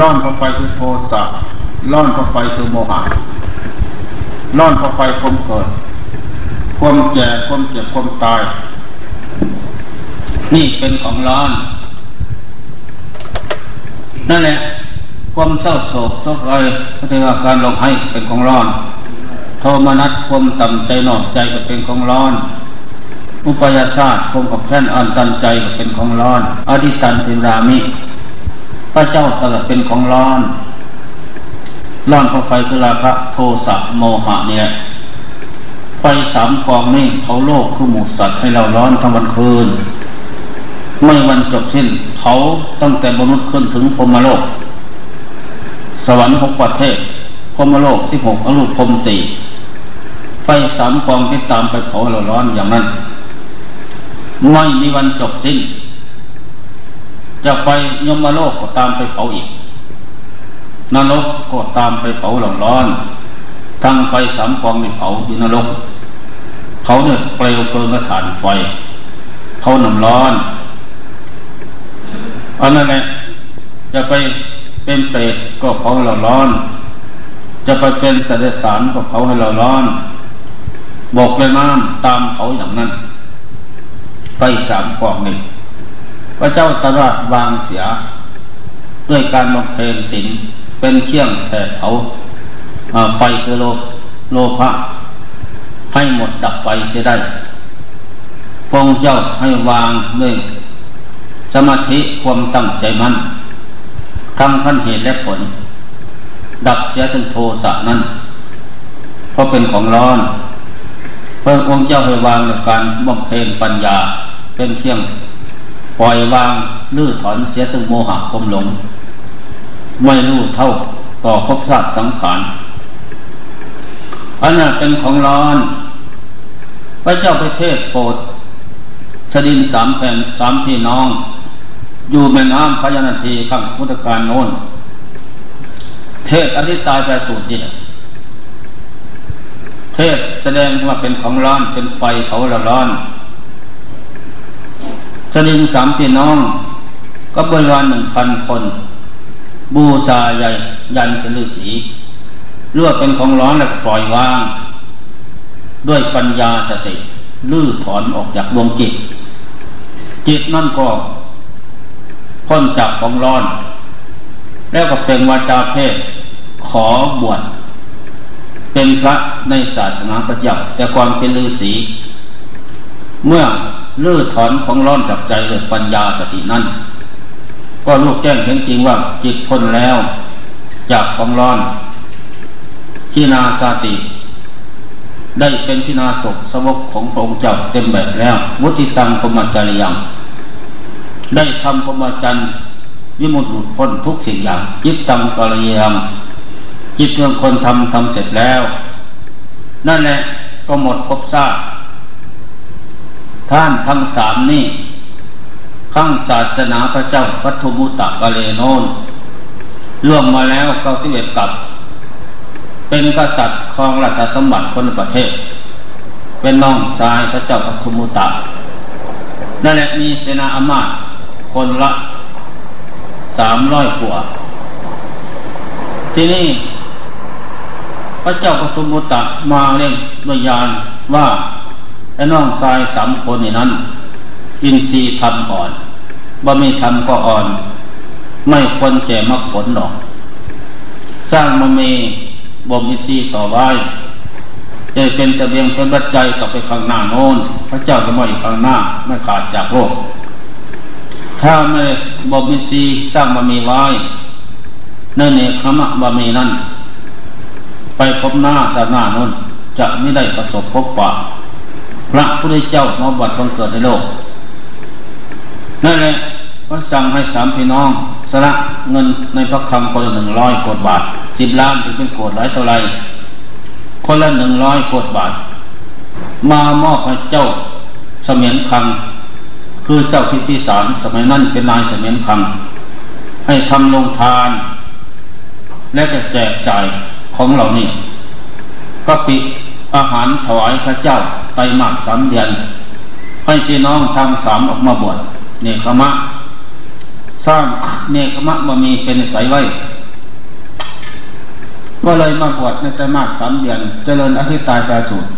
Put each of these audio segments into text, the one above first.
ร้อนเพราไฟคือโทสะร้อนเพราไฟคือโมหะร้อนเพราไฟความเกิด ความแก่ความเจ็บความตาย นี่เป็นของร้อน นั่นแหละ ความเศร้าโศกทุกข์อะไรก็ถือว่าการลงให้เป็นของร้อน โทมนัสความต่ำใจหนอกใจก็เป็นของร้อนอุปยาชาติความกับแพ่นอันตันใจก็เป็นของร้อน อดิตันติรามิ พระเจ้าตรัสเป็นของร้อนร้อนเพราะไฟคือราคะโทสะโมหะเนี่ยไฟสามกองนี่เผาโลกคือหมูสัตว์ให้เราร้อนทั้งวันคืน ไม่วันจบสิ้นเผาตั้งแต่มนุษย์ขึ้นถึงพรมโลก สวรรค์หกประเทศพรมโลกสิบหกอรูปพรมตีไฟสามกองที่ตามไปเผาเราร้อนอย่างนั้น ไม่มีวันจบสิ้น จะไปยมโลกก็ตามไปเผาอีกนรกก็ตามไปเผาหลงร้อนทั้งไฟสามกองในเผาอยู่นรกเขาเนี่ยเปลวเพลิงกระถานไฟเขาน้ำร้อนอันนั้นแหละจะไปเป็นเปรตก็เผาเราร้อน จะไปเป็นเสด็จสารก็เผาให้เราร้อน บอกเลยน้ำตามเขาอย่างนั้น ไฟสามกองนี่ ระเจ้าตรัสวางเสีย ด้วยการบำเพ็ญศีลเป็นเครื่องแผดเผาไฟคือโลโลภะให้หมดดับไปเสียได้พงเจ้าให้วางด้วยสมาธิความตั้งใจมัน่นทำขั้นเหตุและผล ดับเสียถึงโทสะนั้น เพราะเป็นของร้อนพระองค์เจ้าให้วางในการบำเพ็ญปัญญาเป็นเครื่อง ปล่อยวางลื้อถอนเสียซึ่งโมหะคมหลง ไม่รู้เท่าต่อภพชาติสังขารอันนั้นเป็นของร้อน พระเจ้าประเทศโปรดสดินสามแผ่นสามพี่น้อง อยู่แม่น้ำพญานาทีข้างพุทธการโน้น เทศอธิตายแปรสูตรนี่เทศแสดงว่าเป็นของร้อนเป็นไฟเขาละร้อน สลิงสามพี่น้อง ก็บริวารหนึ่งพันคน บูชาใหญ่ยันเป็นฤาษีเลือกเป็นของร้อนแล้วปล่อยวาง ด้วยปัญญาสติลื้อถอนออกจากดวงจิต จิตนั่นก็พ้นจากของร้อน แล้วก็เป็นวาจาเพศขอบวชเป็นพระในศาสนาพระเจ้าแต่ความเป็นฤาษีเมื่อ ลื้อถอนของร้อนจากใจเกิดปัญญาสตินั้น ก็ลูกแจ้งเห็นจริงว่าจิตพ้นแล้ว จากของร้อนที่นาสาติ ได้เป็นที่นาศกสวกของพระองค์เจ้าเต็มแบบแล้ว วุติตังพมจริยังได้ทำพมจันวิมุตติหลุดพ้นทุกสิ่งอย่าง จิตตังกรยามจิตเรื่องคนทำทำเสร็จแล้ว นั่นแหละก็หมดภพชาติ ท่านทั้งสามนี่ข้างศาสนาพระเจ้าพัทมุตตะกาเลโนนล่วงมาแล้วเก้าสิบเอ็ดกับ เป็นกษัตริย์ครองราชสมบัติคนประเทศ เป็นน้องชายพระเจ้าพัทมุตตะนั่นแหละมีเสนาอามาตคนละสามร้อยกว่าที่นี่ พระเจ้าพัทมุตตะมาเร่งด้วยยานว่า ไอ้น้องชายสามคนนี่นั้น อินทรีย์ทำอ่อนบ่มีทำก็อ่อน ไม่ควรแก่มรรคผลหรอก สร้างมันมีบ่มอินทรีย์ต่อไว้จะเป็นเสบียงเป็นปัจจัยต่อไปข้างหน้าโน้น พระเจ้าจะมาอีกข้างหน้าไม่ขาดจากโลก ถ้าไม่บ่มอินทรีย์สร้างมันมีไว้เนื่องในคำบะมีนั้น ไปพบหน้าสาหน้าโน้นจะไม่ได้ประสบพบปะ พระพุทธเจ้ามาบัดบังเกิดในโลก นั่นแหละพระสั่งให้สามพี่น้อง สละเงินในพระคำคนละหนึ่งร้อยกดบาทสิบล้านถึงเป็นโกดหลายเท่าไรคนละหนึ่งร้อยกดบาท มามอบให้เจ้าเสมียนคำคือเจ้าพิพิสารสมัยนั้นเป็นนายเสมียนคำให้ทำลงทาน และจะแจกจ่ายของเหล่านี้ก็ปิ อาหารถวายพระเจ้าไตมากสามเดือน ให้พี่น้องทำสามออกมาบวชเนคขมะ สร้างเนคขมะบะมีเป็นสายไว้ ก็เลยมาบวชในไตรมาสสามเดือน เจริญอธิตายแปรสูตร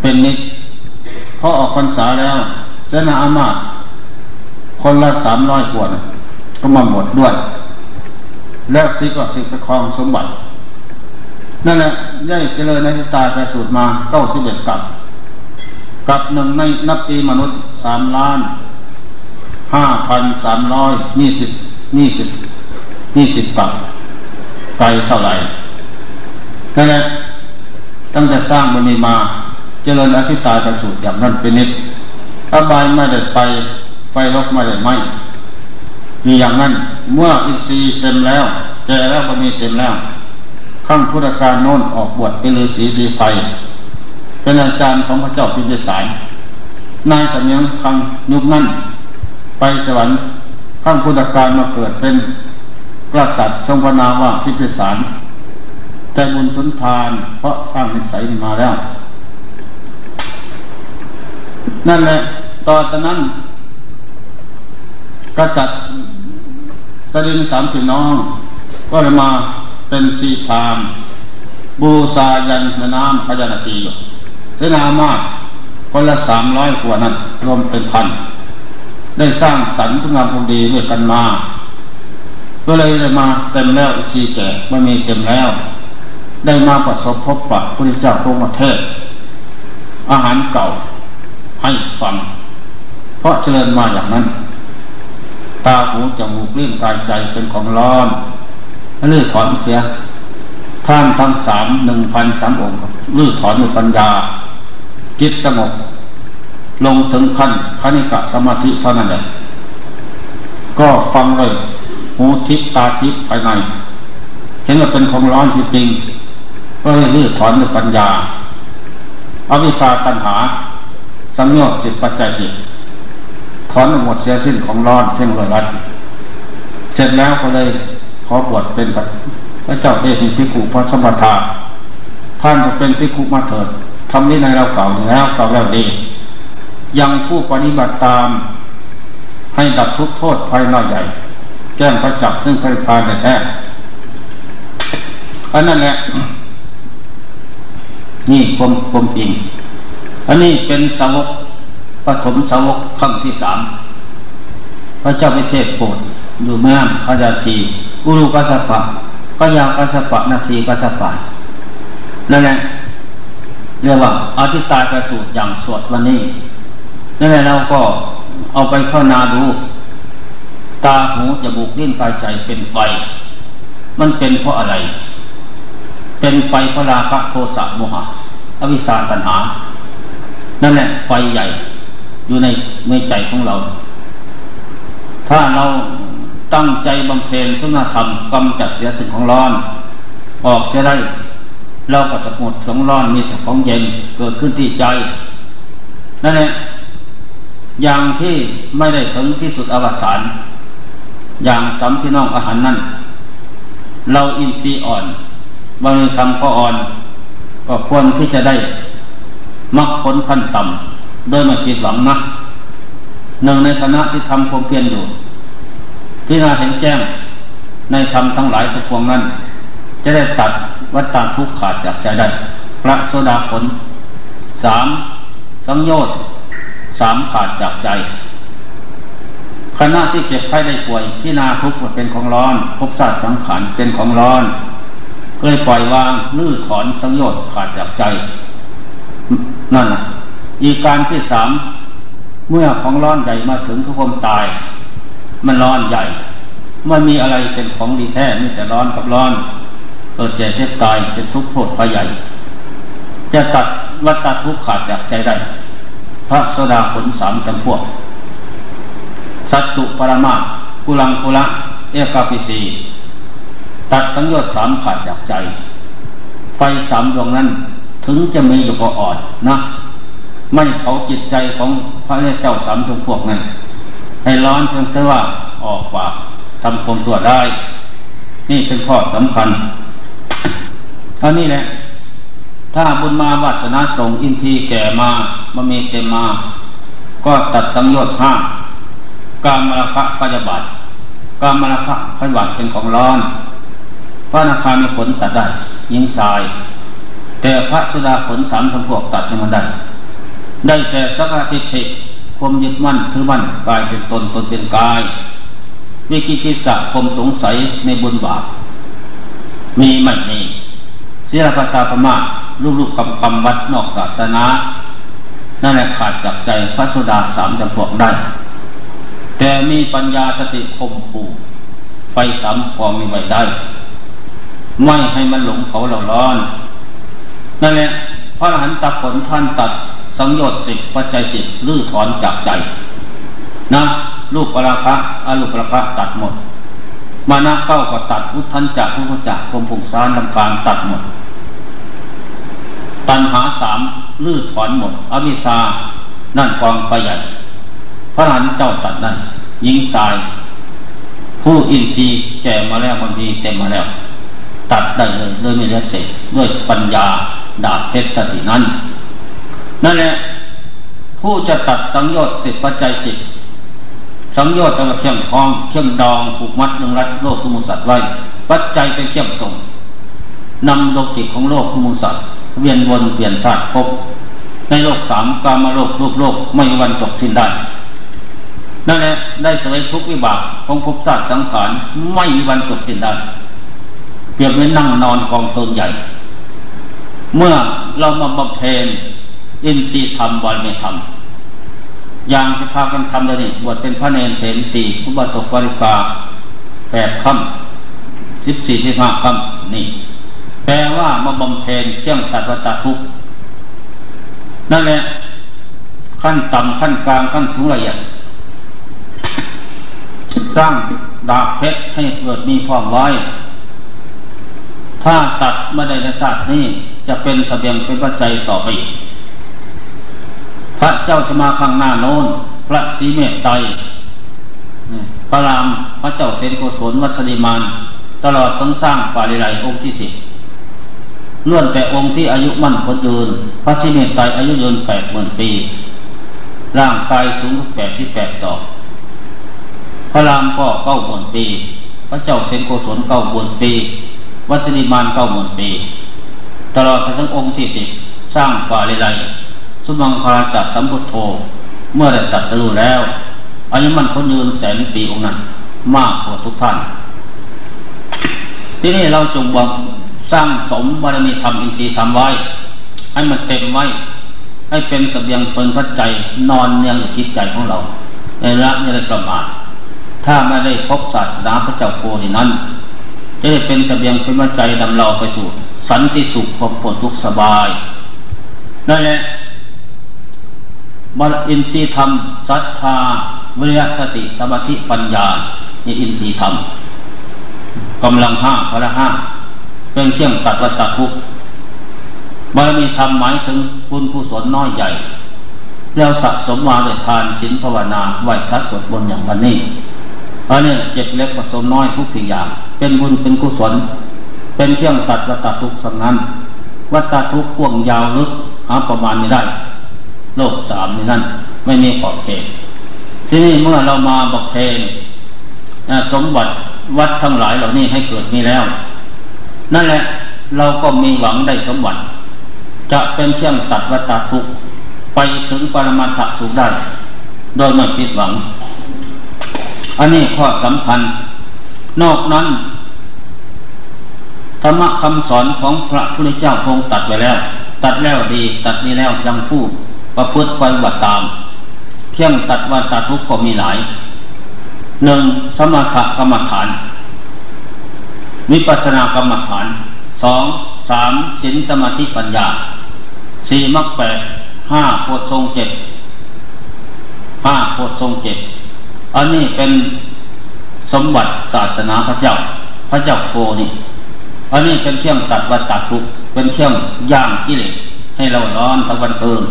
เป็นนิดพอออกพรรษาแล้วเสนาอามาตคนละสามร้อยกว่าก็มาบวชดด้วย แล้วสิก็สิไปครองสมบัติ นั่นแหละได้เจริญอธิตายแปสูตรมาเก้าสิบเอ็ดกับกับหนึ่งในนับปีมนุษย์สามล้านห้าพันสามร้อยยี่สิบยี่สิบยี่สิบกับไกลเท่าไหร่นั่นแหละตั้งแต่สร้างมันมีมา เจริญอธิตายประสูตรอย่างนั้นเป็นนิดอบายไม่ได้ไปไฟลกไม่ได้ไหมมีอย่างนั้น เมื่ออินทรีย์เต็มแล้วแก่แล้วมันมีเต็มแล้ว ขั้งพุทธการโน้นออกบวชเป็นฤาษีสีไฟ เป็นอาจารย์ของพระเจ้าพิมพิสารนายสมียงคังยุคนั้น ไปสวรรค์ขั้งพุทธการมาเกิดเป็นกษัตริย์ทรงพนาว่าพิพิสารแต่บุญสุนทานเพราะสร้างนิสัยมาแล้ว นั่นแหละตอนนั้นกษัตริย์ตรินสามพี่น้อง ก็เลยมา เป็นสีพาม บูชายันน้ำพญานาทีอยู่เสนามากคนละสามร้อยกว่านั้นรวมเป็นพัน ได้สร้างสรรค์คุณงามความดีด้วยกันมา ก็เลยได้มาเต็มแล้วอีแก่ไม่มีเต็มแล้ว ได้มาประสบพบปะพระเจ้าพระประเทศ อาหารเก่าให้ฟัง เพราะเจริญมาอย่างนั้น ตาหูจมูกลิ้นกายใจเป็นของร้อน ลื้อถอนเสียท่านทั้งสามหนึ่งพันสามองค์ลื้อถอนด้วยปัญญา จิตสงบ ลงถึงขั้นคณิกะสมาธิเท่านั้นแหละก็ฟังเลยหูทิพตาทิพภายใน เห็นว่าเป็นของร้อนที่จริงก็เลยรื้อถอนด้วยปัญญาอวิชาตัณหา สังโยชน์สิบปัจจัยสิถอนหมดเสียสิ้นของร้อนเช่นเลยรัดเสร็จแล้วก็เลย ขอบวชเป็นพระเจ้าเอหิพิกุพระสมบัติท่านจะเป็นพิกุมาเถิดทำนี้ในเราเก่าแล้วเก่าแล้วดี ยังผู้ปฏิบัติตาม ให้ดับทุกโทษภายนอกใหญ่ แก้มประจับซึ่งพระพานแท้อันนั้นแหละนี่คมคมจริง อันนี้เป็นสาวกปฐมสาวกขั้งที่สามพระเจ้าวิเทศโปรด อยู่แม่ขยาทีอุรุกัสปะก็ยากัสปะนาทีกัสปะนั่นแหละเรียกว่าอธิตายประสูตรอย่างสวดวันนี้นั่นแหละเราก็เอาไปภาวนาดู ตาหูจมูกลิ้นกายใจเป็นไฟ มันเป็นเพราะอะไร เป็นไฟพระราคะโทสะโมหะอวิชชาตัณหา นั่นแหละไฟใหญ่อยู่ในในใจของเรา ถ้าเรา ตั้งใจบำเพ็ญสุนธรรมกำจัดเสียสิ่งของร้อน ออกเสียได้เราก็จะหมดของร้อนมีแต่ของเย็นเกิดขึ้นที่ใจนั่นแหละอย่างที่ไม่ได้ถึงที่สุดอวสานอย่างสัมพี่น้องอาหารนั่นเราอินทรีย์อ่อนบางทีทำก็อ่อน ก็ควรที่จะได้มรรคผลขั้นต่ำโดยไม่ผิดหวังนะหนึ่งในคณะที่ทำความเพียรอยู่ พิจารณาเห็นแจ้งในธรรมทั้งหลายทุกพวงนั้น จะได้ตัดวัฏฏทุกขาดจากใจได้ พระโสดาผลสามสังโยชน์สามขาดจากใจคณะที่เจ็บไข้ได้ป่วยพินาทุกข์เป็นของร้อนภพชาสติสังขารเป็นของร้อนก็เลยปล่อยวางลื้อถอนสังโยชน์ขาดจากใจ นั่นนะอีกการที่สามเมื่อของร้อนใหญ่มาถึงทุกความตาย มันร้อนใหญ่มันมีอะไรเป็นของดีแท้มีแต่ร้อนกับร้อนเกิดแก่เจ็บตายเป็นทุกข์โทษไปใหญ่ จะตัดวัฏทุกข์ขาดจากใจได้ พระสดาผลสามจำพวก สัตตุปรมากุลังกุละ เอกาปิสีตัดสังโยชน์สามขาดจากใจ ไฟสามดวงนั้นถึงจะมีอยู่ก็อ่อนนะ ไม่เผาจิตใจของพระเจ้าสามจำพวกนั้น ให้ร้อนเพียว่าออกปากทำความตัวได้ นี่เป็นข้อสำคัญอันนี้แหละ ถ้าบุญมาวาสนาส่งอินทีแก่มามามีเต็มมา ก็ตัดสังโยชน์ห้าการมรคะพยาบาทการมราคะไฟหวัดเป็นของร้อน พระนาคามีผลตัดได้ ยิงสาย แต่พระสุดาผลสามทั้งพวกตัดยังมันได้ ได้แต่สักทิฏฐิ ความยึดมั่นถือมั่นกายเป็นตนตนเป็นกาย วิกิจิสะคมสงสัยในบุญบาปมีไม่มีเสียปตาพมาลูกลูกคำคำวัดนอกศาสนานั่นแหละขาดจากใจพระสุดาสามจำพวกได้ แต่มีปัญญาสติคมผูไฟสามกองมีไว้ได้ ไม่ให้มันหลงเขาเราร้อน นั่นแหละพระอรหันตผลท่านตัด สังโยชน์สิบปัจจัยสิบลื้อถอนจากใจ นะลูกปราคะอาลูกปราคะตัดหมด มานะเก้าก็ตัดพุทธันจักพุทธจักรมผงสารลำการตัดหมด ตัณหาสามลื้อถอนหมดอวิชานั่นกองไปใหญ่พระหันเจ้าตัดนั่นยิงตาย ผู้อินทรีย์แก่มาแล้วบางทีเต็มมาแล้ว ตัดได้เลยโดยไม่ได้เสร็จด้วยปัญญาดาบเพชรสตินั้น นั่นแหละ ผู้จะตัดสังโยชน์สิบปัจจัยสิบสังโยชน์แปลว่าเขี่ยงคล้องเขี่ยงดองผูกมัดหนึ่งรัดโลกสมุสัตว์ไว้ ปัจจัยเป็นเขี่ยงส่งนำโลกิจของโลกสมุสัตว์เวียนวนเปลี่ยนชาติพบในโลกสามกามาโลกโลกโลกไม่วันจบสิ้นได้นั่นแหละได้สวยทุกวิบากของภพชาติสังขารไม่มีวันจบสิ้นได้เปรียบเหมือนนั่งนอนกองตนใหญ่ เมื่อเรามาบำเพ็ญ อินทรีย์ธรรมวันไม่ทำอย่างที่พากันทำเลยนี่บวชเป็นพระเนรเถรสี่อุบาสกบริกาแปดคำสิบสี่สิบห้าคำนี่ แปลว่ามาบำเพ็ญเชื่องตัดวัตทุกนั่นแหละขั้นต่ำขั้นกลางขั้นสูงละเอียดสร้างดาบเพชรให้เกิดมีความไว้ ถ้าตัดไม่ได้ในศาสตร์นี้จะเป็นสเสบียงเป็นปัจจัยต่อไปอีก พระเจ้าจะมาข้างหน้าโน้น พระศรีเมตไตรพระรามพระเจ้าเซนโกศลวัชริมานตลอดทั้งสร้างปาริไลองค์ที่สิบล้วนแต่องค์ที่อายุมั่นคนยืน พระศรีเมตไตรอายุยืนแปดหมื่นปี ร่างกายสูงแปดสิบแปดศอกพระรามก็เก้าหมื่นปี พระเจ้าเซนโกศลเก้าหมื่นปี วัชริมานเก้าหมื่นปี ตลอดไปทั้งองค์ที่สิบสร้างปาริไล สุมังคาจักสัมพุทโธ เมื่อได้ตัดสู้แล้วอายุมันคนยืนแสนปีองค์นั้น มากกว่าทุกท่าน ที่นี่เราจงบังสร้างสมบารมีธรรมอินทรีย์ทำไว้ ให้มันเต็มไว้ ให้เป็นสเสบียงเปินพระใจนอนเนืองอยู่ที่ใจของเรา ในระในประมาทถ้าไม่ได้พบศาสนาพระเจ้าโคนี่นั้น จะได้เป็นสเสบียงเป็นพระใจดำเราไปสู่สันติสุขความปลดทุกข์สบายนั่นแหละ บารอินทรีธรรมศรัทธาวิริยสติสมาธิปัญญานี่อินทรีธรรมกำลังห้าพระห้าเป็นเครื่องตัดวัฏทุกบารมีธรรมหมายถึงบุญกุศลน้อยใหญ่ แล้วสะสมมาด้วยทานศีลภาวนาไหวพระสวดบนอย่างวันนี้อันนี้เจ็บเล็กผสมน้อยทุกสิ่งอย่าง เป็นบุญเป็นกุศล เป็นเครื่องตัดวัฏทุกสังนั้นวัฏทุกข์พ่วงยาวลึกหาประมาณไม่ได้ โลกสามนี่นั่นไม่มีขอบเขต ที่นี่เมื่อเรามาบกเพนสมบัติวัดทั้งหลายเหล่านี้ให้เกิดมีแล้ว นั่นแหละเราก็มีหวังได้สมบัติ จะเป็นเครื่องตัดวัตทุไปถึงปรมาถสุขได้ โดยไม่ผิดหวัง อันนี้ข้อสำคัญ นอกนั้นธรรมะคำสอนของพระพุทธเจ้าคงตัดไว้แล้ว ตัดแล้วดี ตัดนี้แล้วยังพูด ประพฤติปฏิบัติตาม เที่ยงตัดวันตัดทุกข์ก็มีหลายหนึ่งสมถกรรมฐานวิปัสสนากรรมฐานสองสามสินสมาธิปัญญาสี่มรรคแปดห้าโพชฌงเจ็ดห้าโพชฌงเจ็ดอันนี้เป็นสมบัติศาสนาพระเจ้า พระเจ้าโคนี่อันนี้เป็นเครื่องตัดวัตทุกเป็นเครื่องย่างกิเลสให้เราร้อนทั้งวันคืน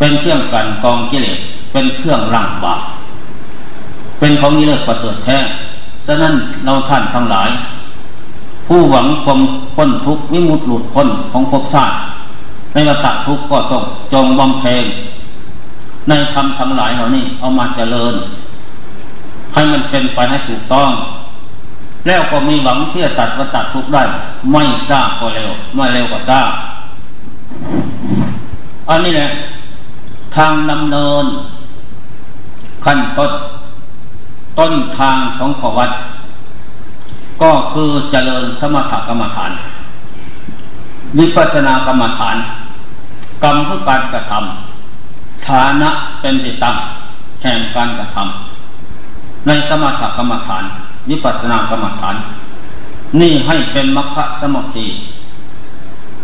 เป็นเครื่องกันกองกิเลสเป็นเครื่องร่างบาปเป็นของนี้เลิศประเสริฐแท้ฉะนั้นเราท่านทั้งหลาย ผู้หวังความพ้นทุกข์วิมุตติหลุดพ้นของภพชาติในระดับทุกข์ก็ต้องจงบำเพ็ญในธรรมทั้งหลายเหล่านี้เอามาเจริญ ให้มันเป็นไปให้ถูกต้อง แล้วก็มีหวังที่จะตัดวัฏทุกข์ได้ ไม่ทราบก็เร็วไม่เร็วก็ทราบอันนี้แหละ ทางดำเนิน ขั้นต้น ต้นทางของขวัดก็คือเจริญสมถกรรมฐาน วิปัสสนากรรมฐาน กรรมคือการกระทำฐานะเป็นสิตั้งแห่งการกระทำในสมถกรรมฐาน วิปัสสนากรรมฐาน นี่ให้เป็นมรรคสมุที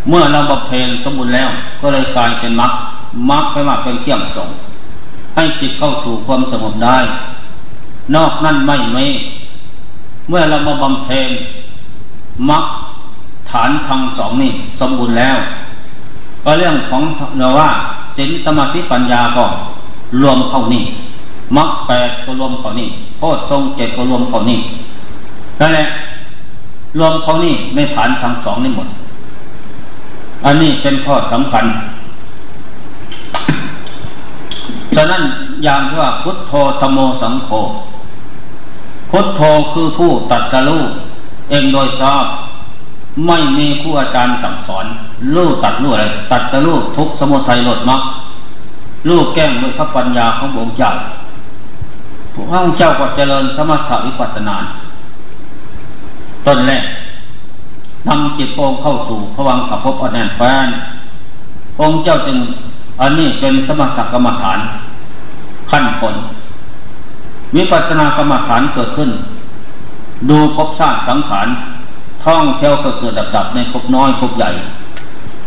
เมื่อเราบำเพ็ญสมบูรณ์แล้วก็เลยกลายเป็นมรรค มรรคไปมาเป็นเครื่องส่งให้จิตเข้าสู่ความสงบได้ นอกนั้นไม่ไม่เมื่อเรามาบำเพ็ญมรรคฐานทั้งสองนี่สมบูรณ์แล้ว ก็เรื่องของเราว่าศีลสมาธิปัญญาก็รวมเข้านี่มรรคแปดก็รวมเข้านี่โพชทรงเจ็ดก็รวมเข้านี่นั่นแหละรวมเข้านี่ในฐานทั้งสองนี่หมด อันนี้เป็นข้อสำคัญ ฉะนั้นอย่างที่ว่าพุทโธธโมสังโฆพุทโธคือผู้ตัดสรู้เองโดยชอบ ไม่มีครูอาจารย์สั่งสอนลู่ตัดลู่อะไรตัดสรู้ทุกสมุทัยลดมักลู่แก้งด้วยพระปัญญาขององค์เจ้าพระองค์เจ้าก็เจริญสมถะวิปัสสนาต้นแรกนำจิตโปงเข้าสู่พระวังขับพบอนันต์แฟนองค์เจ้าจึงอันนี้เป็นสมถกรรมฐาน ขั้นผลวิปัสสนากรรมฐานเกิดขึ้น ดูภพชาติสังขารท่องเที่ยวก็เกิดดับดับในภพน้อยภพใหญ่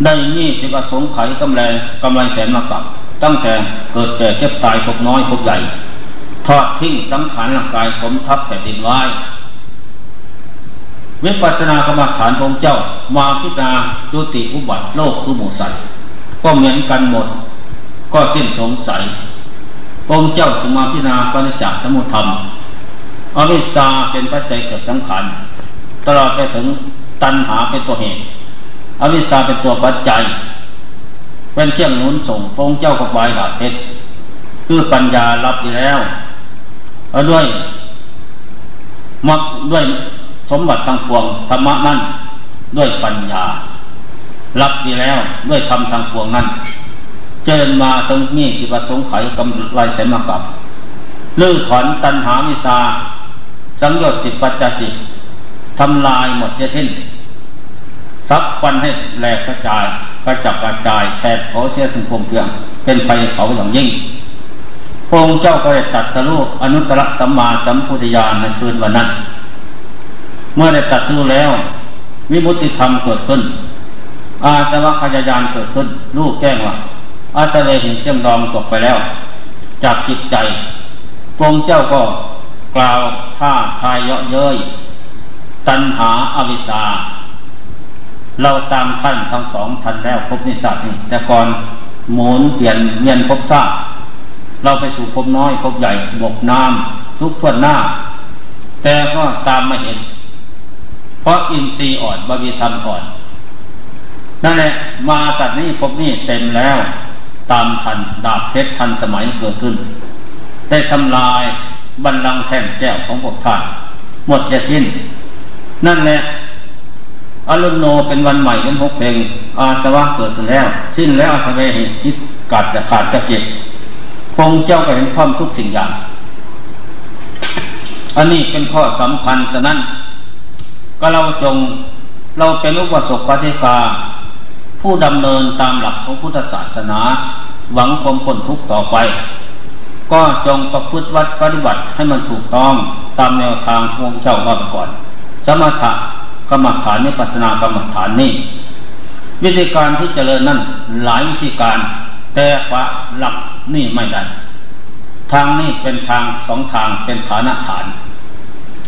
ได้ยี่สิบสงไขกำไรกำไรแสนมากับ ตั้งแต่เกิดแก่เจ็บตายภพน้อยภพใหญ่ ทอดทิ้งสังขารร่างกายสมทับแผ่นดินไว้วิปัสสนากรรมฐานองค์เจ้ามาพิจารณาจุติอุบัติโลกคือหมูสัตว์ก็เหมือนกันหมด ก็สิ้นสงสัย องค์เจ้าจึงมาพิจารณาปฏิจจสมุทธรรมอวิชชาเป็นปัจจัยเกิดสังขารตลอดไปถึงตัณหาเป็นตัวเหตุ อวิชชาเป็นตัวปัจจัย เป็นเครื่องหนุนส่งองค์เจ้ากับวายดาเพชรคือปัญญารับดีแล้วเอาด้วยมักด้วยสมบัติทางปวงธรรมะนั้นด้วยปัญญา รับดีแล้วด้วยธรรมทางปวงนั้น เจิญมาตรงนี้สิบสงไขกำไรแสนมากับลื้อถอนตัณหาวิสา สังโยชน์สิบปัจจสิบทำลายหมดเสิ้นซับฟันให้แหลกกระจายกระจับกระจายแผดเผาเสียสิ่งพมเพียงเป็นไปเขาอย่างยิ่งพระองค์เจ้าก็ได้ตัดสรุปอนุตตรสัมมาสัมพุทธญาณในคืนวันนั้น เมื่อได้ตัดสรุปแล้ว วิมุตติธรรมเกิดขึ้น อาจว่าขยายานเกิดขึ้นลูกแจ้งว่า อาตเลหินเชื่อมดองตกไปแล้ว จากจิตใจพระเจ้าก็กล่าวท่าทายเยาะเย้ยตัณหาอาวิชชาเราตามขั้นทั้งสองทันแล้วพบนิสัตนี่แต่ก่อนหมุนเปลี่ยนเวียนพบซาเราไปสู่พบน้อยพบใหญ่บกน้ำทุกทวนหน้า แต่ก็ตามมาเห็น เพราะอินทรีย์อ่อนบวิธรรมอ่อน นั่นแหละมาตัดนี้พบนี้เต็มแล้ว ตามทันดาบเพชรทันสมัยเกิดขึ้น ได้ทำลายบันลังแท่นแก้วของพวกท่านหมดจะสิ้น นั่นแหละอรุณโนเป็นวันใหม่เป็นหกเพลงอาสวะเกิดขึ้นแล้ว สิ้นแล้วอาสเวหิคิกัดจะขาดจะเก็บคงเจ้าก็เห็นความทุกสิ่งอย่าง อันนี้เป็นข้อสำคัญฉะนั้น ก็เราจงเราเป็นอุปสมบทกา ผู้ดำเนินตามหลักของพุทธศาสนา หวังความพ้นทุกข์ต่อไป ก็จงประพฤติวัดปฏิบัติให้มันถูกต้องตามแนวทางพวงเจ้าว่าก่อน สมถะกรรมฐานนี้ปัฒนากรรมฐานนี้วิธีการที่เจริญนั้นหลายวิธีการ แต่ว่าหลักนี่ไม่ได้ ทางนี้เป็นทางสองทางเป็นฐานะฐาน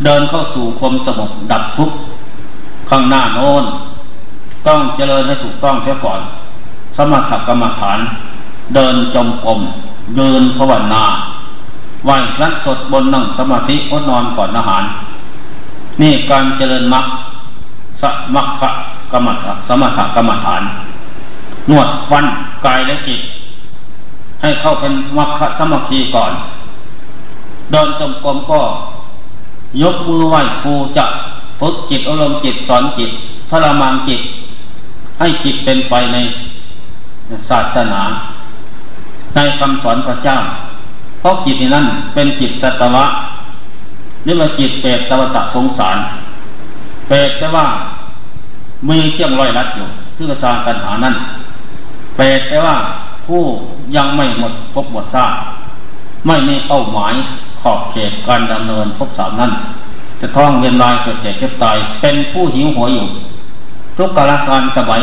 เดินเข้าสู่ความสงบดับทุกข์ข้างหน้าโน้น ต้องเจริญให้ถูกต้องเสียก่อน สมถกรรมฐาน เดินจมกรมยืนภาวนาไหวพระสดบนนั่งสมาธิอดนอนก่อนอาหาร นี่การเจริญมรรคสมัคคกรรมฐานสมถกรรมฐาน นวดฟันกายและจิต ให้เข้าเป็นมรรคสมาธิก่อน เดินจมกรมก็ ยกมือไหว้ครูจะฝึกจิตอารมณ์จิตสอนจิตทรมานจิต ให้จิตเป็นไปในศาสนา ในคำสอนพระเจ้า เพราะจิตนั้นเป็นจิตสัตวะนี่าจิตเปรตตวตะสงสาร เปรตแปลว่ามีเชี่ยงร้อยรัดอยู่ที่กระซาตัญหานั้นเปรตแปลว่าผู้ยังไม่หมดพบหมดซาไม่มีเป้าหมายขอบเขตการดำเนินพบสามนั้น จะท้องเวียนลายเกิดเจ็บเจ็บตาย เป็นผู้หิวหัวอยู่ ทุกกาลการสมัย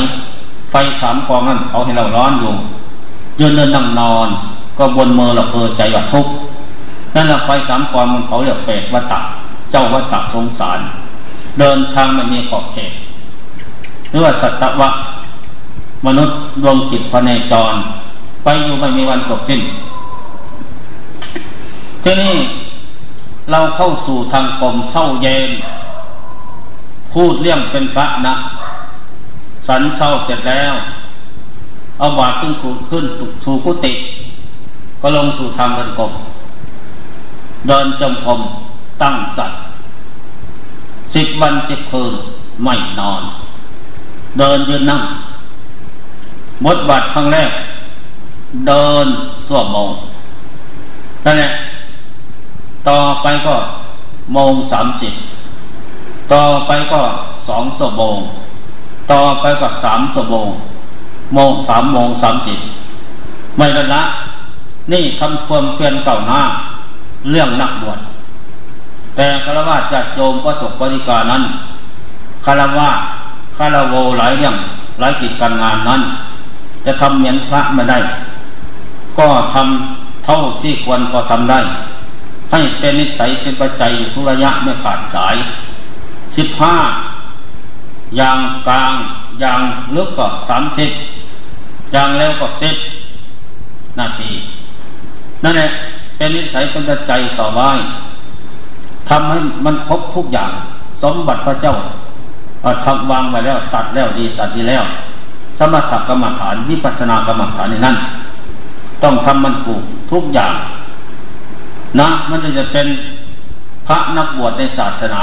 ไฟสามกองนั้นเอาให้เราร้อนอยู่ยืนเดินนั่งนอน ก็บนมือเราเออใจว่าทุกข์นั่นแหละไฟสามกองมันเผาเรียกเปรตวัตตะเจ้าวัตตะสงสาร เดินทางไม่มีขอบเขตหรือว่าสัตวะมนุษย์ดวงจิตพเนจร ไปอยู่ไม่มีวันจบสิ้นทีนี้เราเข้าสู่ทางกลมเศร้าเย็นพูดเรื่องเป็นพระนะ สันเศร้าเสร็จแล้ว เอาบาตรขึ้นขุขึ้นสู่กุฏิก็ลงสู่ทางเดินกลมเดินจมกรมตั้งสัตว์สิบวันสิบคืนไม่นอน เดินยืนนั่งบทบาทครั้งแรก เดินสวมมงนั่นแหละต่อไปก็โมงสามสิบต่อไปก็สองสบง ต่อไปก็สามสบงโมงสามโมงสามสิบไม่ละละ นี่ทำความเพียรเก่าหน้า เรื่องนักบวชแต่คารวะจัดโยมประสบปฏิการนั้นคารวะคารโวหลายเรื่องหลายกิจการงานนั้น จะทำเหมือนพระไม่ได้ ก็ทำเท่าที่ควรพอทำได้ ให้เป็นนิสัยเป็นปัจจัยทุระยะไม่ขาดสายสิบห้า อย่างกลางอย่างลึกก็สามสิบอย่างแล้วก็สิบนาทีนั่นแหละเป็นนิสัยเป็นปัจจัยต่อไว้ทำให้มันครบทุกอย่าง สมบัติพระเจ้าทำวางไว้แล้ว ตัดแล้วดีตัดดีแล้ว สมถกรรมฐานวิปัสสนากรรมฐานในนั้น ต้องทำมันถูกทุกอย่าง นะ มันจะเป็นพระนักบวชในศาสนา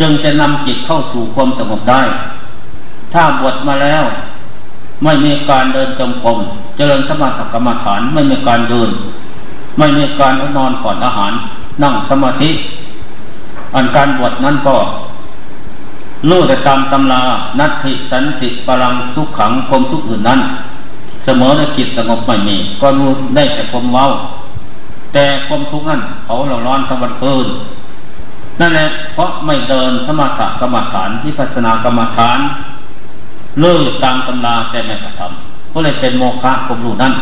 จึงจะนำจิตเข้าสู่ความสงบได้ ถ้าบวชมาแล้ว ไม่มีการเดินจงกรมเจริญสมาธิกรรมฐานไม่มีการเดิน ไม่มีการนอนก่อนอาหาร นั่งสมาธิ อันการบวชนั้นก็รู้แต่ตามตำรานัตถิสันติปรังทุกขังคมทุกอื่นนั้น เสมอในจิตสงบไม่มี ก็รู้ได้แต่ความเว้าแต่ความทุกข์นั้นเขาเราร้อนทั้งวันคืน นั่นแหละเพราะไม่เดินสมถกรรมฐานที่พัฒนากรรมฐานเลื่อตามตำราแต่ไม่กระทำก็เลยเป็นโมฆะความรู้นั้น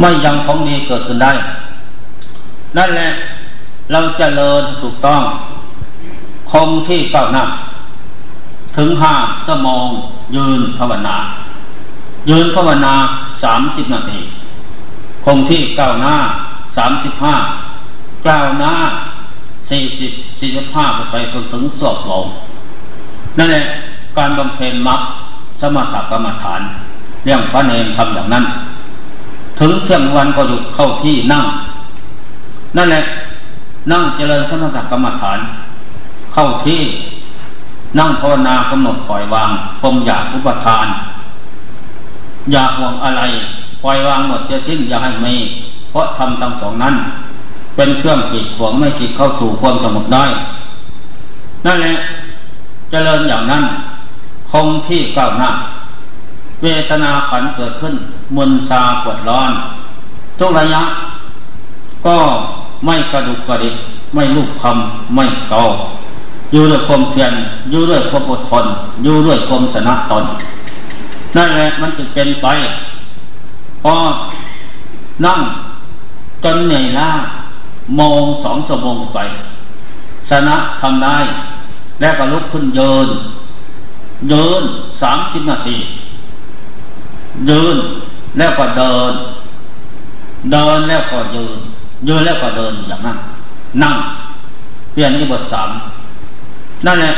ไม่ยังของดีเกิดขึ้นได้ นั่นแหละเราจเจริญถูกต้อง คงที่เก้าหน้าถึงห้าสมอง ยืนภาวนา ยืนภาวนาสามสิบนาที คงที่ก้าวหน้าสามสิบห้า กล้าวหน้าสี่สิบสี่สิบห้าไปไปจนถึงสอบลงนั่นแหละการบำเพ็ญมรรคสมถกรรมฐานเรื่องพระเนรทำอย่างนั้น ถึงเที่ยงวันก็หยุดเข้าที่นั่ง นั่นแหละนั่งเจริญสมถกรรมฐาน เข้าที่นั่งภาวนากำหนดปล่อยวางปมอยากอุปทาน อยากห่วงอะไร ปล่อยวางหมดเสียสิ้นอย่าให้มี เพราะทำทั้งสองนั้น เป็นเครื่องกีดขวางไม่จิตเข้าสู่ความสงบได้ นั่นแหละเจริญอย่างนั้น คงที่ก้าวหน้า เวทนาขันเกิดขึ้นมึนซาปวดร้อน ทุกระยะ ก็ไม่กระดุกกระดิกไม่ลุกคำไม่เกาอยู่ด้วยความเพียรอยู่ด้วยความอดทนอยู่ด้วยความชนะตนนั่นแหละมันจะเป็นไปพอนั่งจนเหนื่อยล้า มองสองสมงไป ชนะทำได้ แล้วก็ลุกขึ้นเยินเยินสามสิบนาที เดินแล้วก็เดิน เดินแล้วก็ยืนยืนแล้วก็เดินอย่างนั้น นั่งเปลี่ยนอีบทสามนั่นแหละ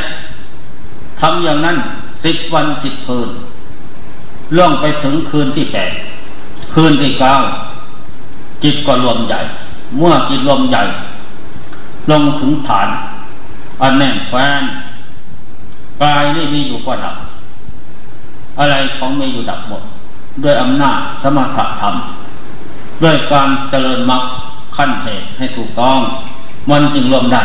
ทำอย่างนั้นสิบวันสิบคืนเรื่องไปถึงคืนที่แปดคืนที่เก้าจิตก็รวมใหญ่ เมื่อจิตลมใหญ่ ลงถึงฐาน อันแน่นแฟนกายนี่มีอยู่ก็ดับ อะไรของมีอยู่ดับหมด ด้วยอำนาจสมถะธรรม ด้วยการเจริญมรรคขั้นเหตุให้ถูกต้อง มันจึงรวมได้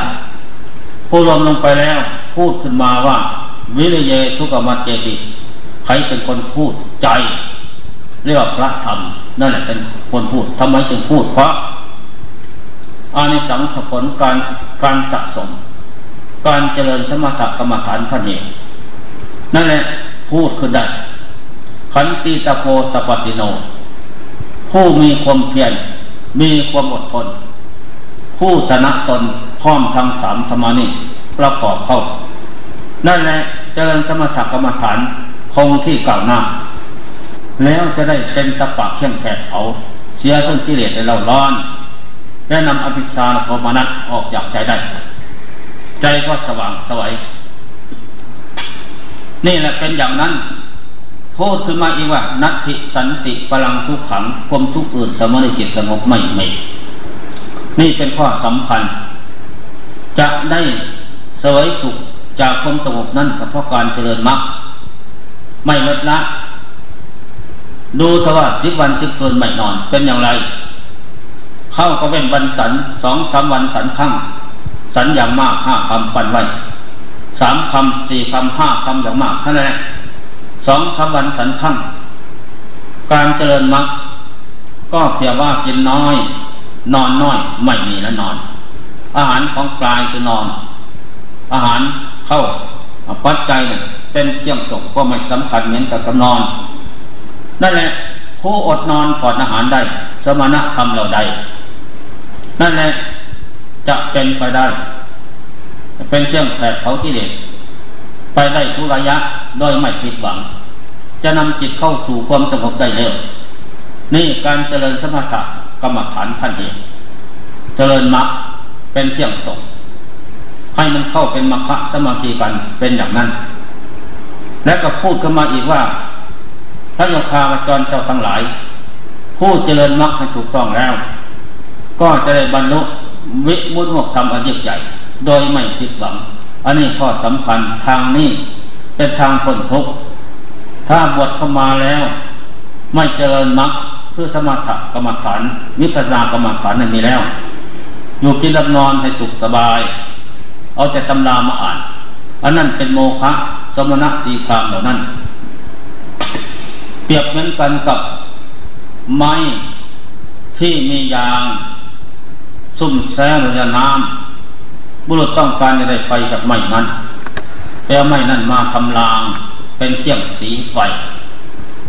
ผู้รวมลงไปแล้ว พูดขึ้นมาว่า วิริเยทุกมัจเจติใครเป็นคนพูดใจ เรียกว่าพระธรรมนั่นแหละเป็นคนพูดทำไมจึงพูดเพราะ อานิสังสผลการการสะสม การเจริญสมถกรรมฐานท่านเองนั่นแหละพูดขึ้นได้ขันติตะโพตปฏิโน ผู้มีความเพียรมีความอดทน ผู้ชนะตนพร้อมทั้งสามธรรมนี่ประกอบเข้า นั่นแหละเจริญสมถกรรมฐานคงที่เก่าหน้า แล้วจะได้เป็นตะปะเข่งแผดเผาเสียซึ่งกิเลสในเราร้อน และนำอภิชาโทมานัสออกจากใจได้ ใจก็สว่างสวัยนี่แหละเป็นอย่างนั้นพูดขึ้นมาอีกว่า นัตถิสันติพลังทุกขังความทุกข์อื่นสมริจิตสงบไม่ไม่นี่เป็นข้อสำคัญ จะได้สวยสุขจากความสงบนั้นเฉพาะการเจริญมรรคไม่ลดละ ดูทว่าสิบวันสิบคืนไม่นอนเป็นอย่างไร เข้าก็เป็นวันสันสองสามวันสันข้างสันอย่างมากห้าคำปันไว้สามคำสี่คำห้าคำอย่างมากนั่นแหละสองสามวันสันข้างการเจริญมรรคก็เพียงว่ากินน้อย นอนน้อยไม่มีแล้วนอน อาหารของกลายคือนอน อาหารเข้าปัจจัยเป็นเกี่ยงส่งก็ไม่สำคัญเหมือนกับกำนอนนั่นแหละผู้อดนอนก่อนอาหารได้ สมณธรรมเราได้ นั่นแหละจะเป็นไปได้ เป็นเครื่องแผดเผาที่เด็ดไปได้ทุระยะโดยไม่ผิดหวัง จะนำจิตเข้าสู่ความสงบได้เร็วนี่การเจริญสมถะกรรมฐานท่านเองเจริญมรรคเป็นเที่ยงส่งให้มันเข้าเป็นมรรคสมาธิกันเป็นอย่างนั้น และก็พูดขึ้นมาอีกว่าพระโยคาวจรเจ้าทั้งหลาย ผู้เจริญมรรคให้ถูกต้องแล้ว ก็จะได้บรรลุวิมุตติธรรมอันยิ่งใหญ่ โดยไม่ผิดหวัง อันนี้ข้อสำคัญทางนี้เป็นทางพ้นทุกข์ถ้าบวชเข้ามาแล้ว ไม่เจริญมรรคเพื่อสมถกรรมฐานมิพนากรรมฐานนั้นมีแล้ว อยู่กินรับนอนให้สุขสบาย เอาแต่ตำรามาอ่าน อันนั้นเป็นโมฆะสมณะสีครามเหล่านั้น เปรียบเหมือนกันกับไม้ที่มียาง ซุ่มแซงหรือน้ำบุรุษต้องการจะได้ไฟจากไม้นั้นแต่ไม้นั้นมาทำลางเป็นเที่ยงสีไฟ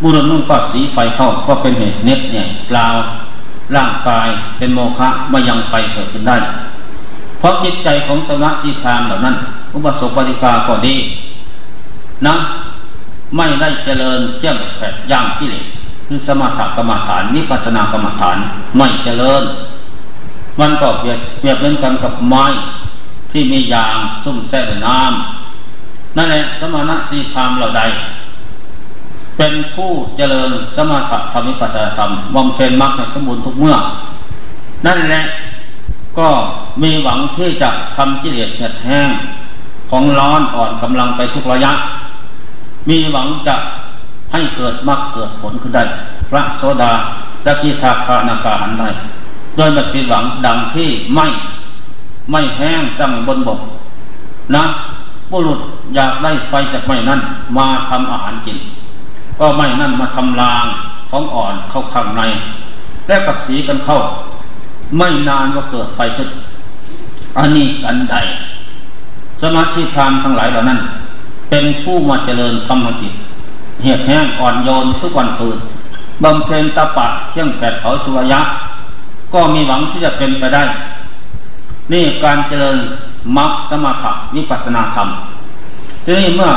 บุรุษนุ่งก็สีไฟเข้าก็เป็นเหตุเน็ตเนี่ยเปล่าร่างกายเป็นโมฆะไม่ยังไฟเกิดขึ้นได้ เพราะจิตใจของสมาธิพรามเหล่านั้น อุปสมบริกาก็ดีนะไม่ได้เจริญเชี่ยงแผดย่างที่เหลคือสมาธิกรรมฐานนิพพานกรรมฐานไม่เจริญ มันก็เปรียบเปรียบเหมือนกันกับไม้ ที่มียางซุ่มแช่น้ำนั่นแหละสมณะสีพรามเหล่าใด เป็นผู้เจริญสมถะธรรมิปัสสธรรมบำเพ็ญมรรคสมบูรณ์ทุกเมื่อ นั่นแหละก็มีหวังที่จะทำกิเลสเหียดแห้งของร้อนอ่อนกำลังไปทุกระยะ มีหวังจะให้เกิดมรรคเกิดผลขึ้นได้ พระโสดาสกิทาคานาคาหันได้ โดยไม่ผิดหวังดังที่ไม่ไม่แห้งตั้งบนบกนะบุรุษอยากได้ไฟจากไม้นั้นมาทำอาหารกิน ก็ไม่นั่นมาทำลางของอ่อนเข้าข้างใน และกับสีกันเข้า ไม่นานก็เกิดไฟขึ้นอันนี้สันใด สมาธิพรามทั้งหลายเหล่านั้น เป็นผู้มาเจริญธรรมจิตเหียดแห้งอ่อนโยนทุกวันฟืนบำเพ็ญตะปะเที่ยงแปดเผาสุวยะ ก็มีหวังที่จะเป็นไปได้ นี่การเจริญมรรคสมาธิวิปัสนาธรรม ทีนี้เมื่อ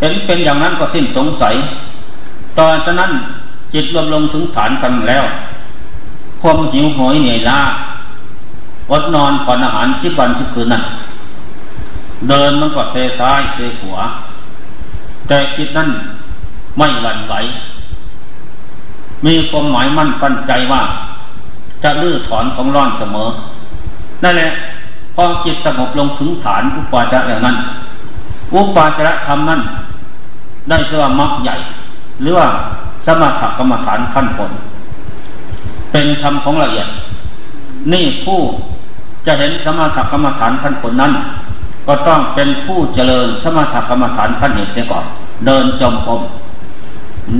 เห็นเป็นอย่างนั้นก็สิ้นสงสัย ตอนนั้นจิตรวมลงถึงฐานกันแล้ว ความหิวโหยเหนื่อยล้าอดนอนก่อนอาหารชิบวันชิบคืนนั้นเดินมันก็เซซ้ายเซขวาแต่จิตนั้นไม่หวั่นไหว มีความหมายมั่นปั้นใจว่า จะลื้อถอนของร้อนเสมอ นั่นแหละพอจิตสงบลงถึงฐานอุปาจาระนั้น อุปาจารธรรมนั้น ได้ชื่อว่ามรรคใหญ่ หรือว่าสมถกรรมฐานขั้นผลเป็นธรรมของละเอียด นี่ผู้จะเห็นสมถกรรมฐานขั้นผลนั้น ก็ต้องเป็นผู้เจริญสมถกรรมฐานขั้นเหตุเสียก่อน เดินจมกรม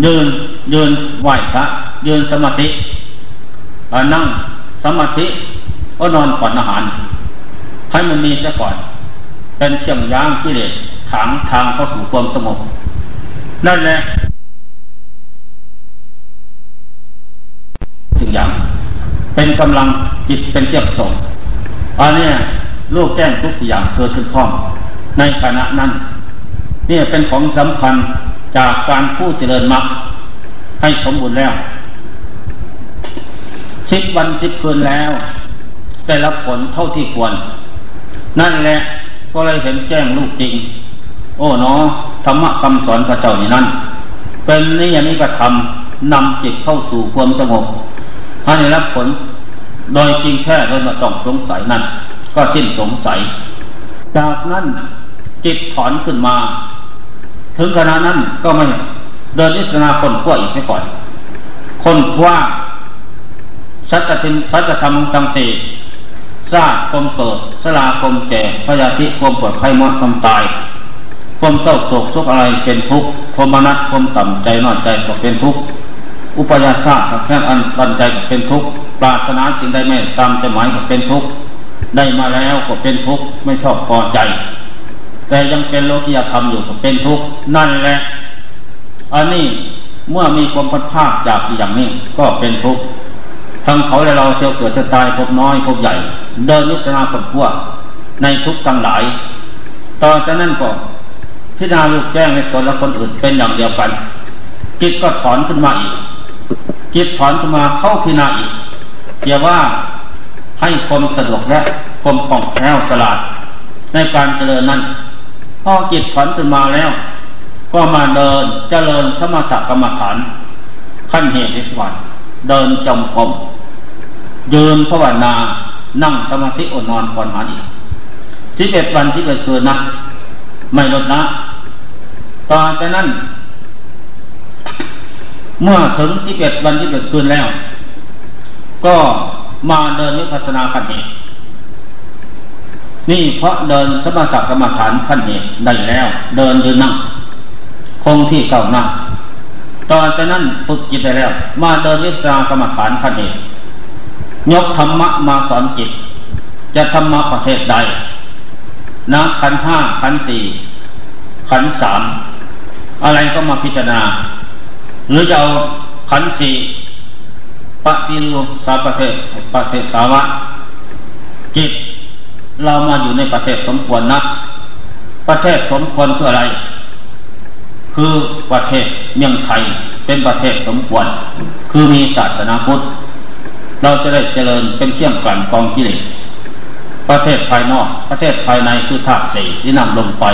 ยืนยืนไหวพระยืนสมาธิ นั่งสมาธิก็นอนก่อนอาหาร ให้มันมีเสียก่อน เป็นเชื่องย่างกิเลสถางทางเข้าสู่ความสงบนั่นแหละถึงอย่าง เป็นกำลังจิตเป็นเจ้าส่งอันนี้ลูกแก้งทุกอย่างเกิดขึ้นพร้อมในขณะนั้นนี่เป็นของสำคัญจากการผู้เจริญมรรคให้สมบูรณ์แล้ว สิบวันสิบคืนแล้ว ได้รับผลเท่าที่ควร นั่นแหละก็เลยเห็นแจ้งลูกจริง โอ้เนาะธรรมะคำสอนพระเจ้านี่นั่น เป็นนิยานิกระทำนำจิตเข้าสู่ความสงบให้ได้รับผลโดยจริงแค่โดยมาต้องสงสัยนั่น ก็สิ้นสงสัย จากนั้นจิตถอนขึ้นมา ถึงขณะนั้นก็ไม่เดินอิสนาคนขั้วอีกก่อน คนขว้า สัจธิสัจธรรมทั้งสีซาคมเกิดสลาคมแก่พยาธิคมปวดไข้มอดคมตายคมเศร้าโศกทุกอะไรเป็นทุกข์คมนัดคมต่ำใจน้อยใจก็เป็นทุกข์อุปยาสากับแค่อันตันใจก็เป็นทุกข์ปรารถนาจึงได้ไม่ตามใจหมายก็เป็นทุกข์ได้มาแล้วก็เป็นทุกข์ไม่ชอบพอใจ แต่ยังเป็นโลกิยธรรมอยู่ก็เป็นทุกข์นั่นแหละอันนี้เมื่อมีความพัดภาคจากอย่างนี้ก็เป็นทุกข์ ทั้งเขาและเราเที่ยวเกิดจะตายพบน้อยพบใหญ่ เดินนิจนาคนพวกในทุกทั้งหลาย ต่อจากนั้นก็พิจารณาลูกแจ้งในตนและคนอื่นเป็นอย่างเดียวกันจิตก็ถอนขึ้นมาอีกจิตถอนขึ้นมาเข้าพิจารณาอีกเกี่ยวว่าให้ความสะดวกและความป่องแคล่วสลาด ในการเจริญนั้นพอจิตถอนขึ้นมาแล้ว ก็มาเดินเจริญสมถกรรมฐาน ขั้นเหตุที่สวรรค์เดินจมกรม ยืนภาวนา นั่งสมาธิอดนอนผ่อนหานอีกสิบเอ็ดวันที่เปคืนนะ ไม่ลดนะตอนจากนั้น เมื่อถึงสิบเอ็ดวันที่เกิดคืนแล้ว ก็มาเดินวิปัสสนาขั้นเหตุนี่เพราะเดินสมถกรรมฐานขั้นเหตุได้แล้ว เดินยืนนั่ง คงที่เก่านั่งตอนจากนั้นฝึกจิตไปแล้ว มาเดินวิปัสสนากรรมฐานขั้นเหตุ ยกธรรมะมาสอนจิต จะธรรมะประเทศใดนะขันห้าขันสี่ขันสามอะไรก็มาพิจารณา หรือจะเอาขันสี่ปฏิรูปสาประเทศประเทศสาวะ จิต เรามาอยู่ในประเทศสมควรนะประเทศสมควรเพื่ออะไร คือประเทศเมืองไทยเป็นประเทศสมควร คือมีศาสนาพุทธ เราจะได้เจริญเป็นเชี่ยงกลั่นกองกิเลสประเทศภายนอกประเทศภายในคือธาตุสี่ที่นำลมไฟ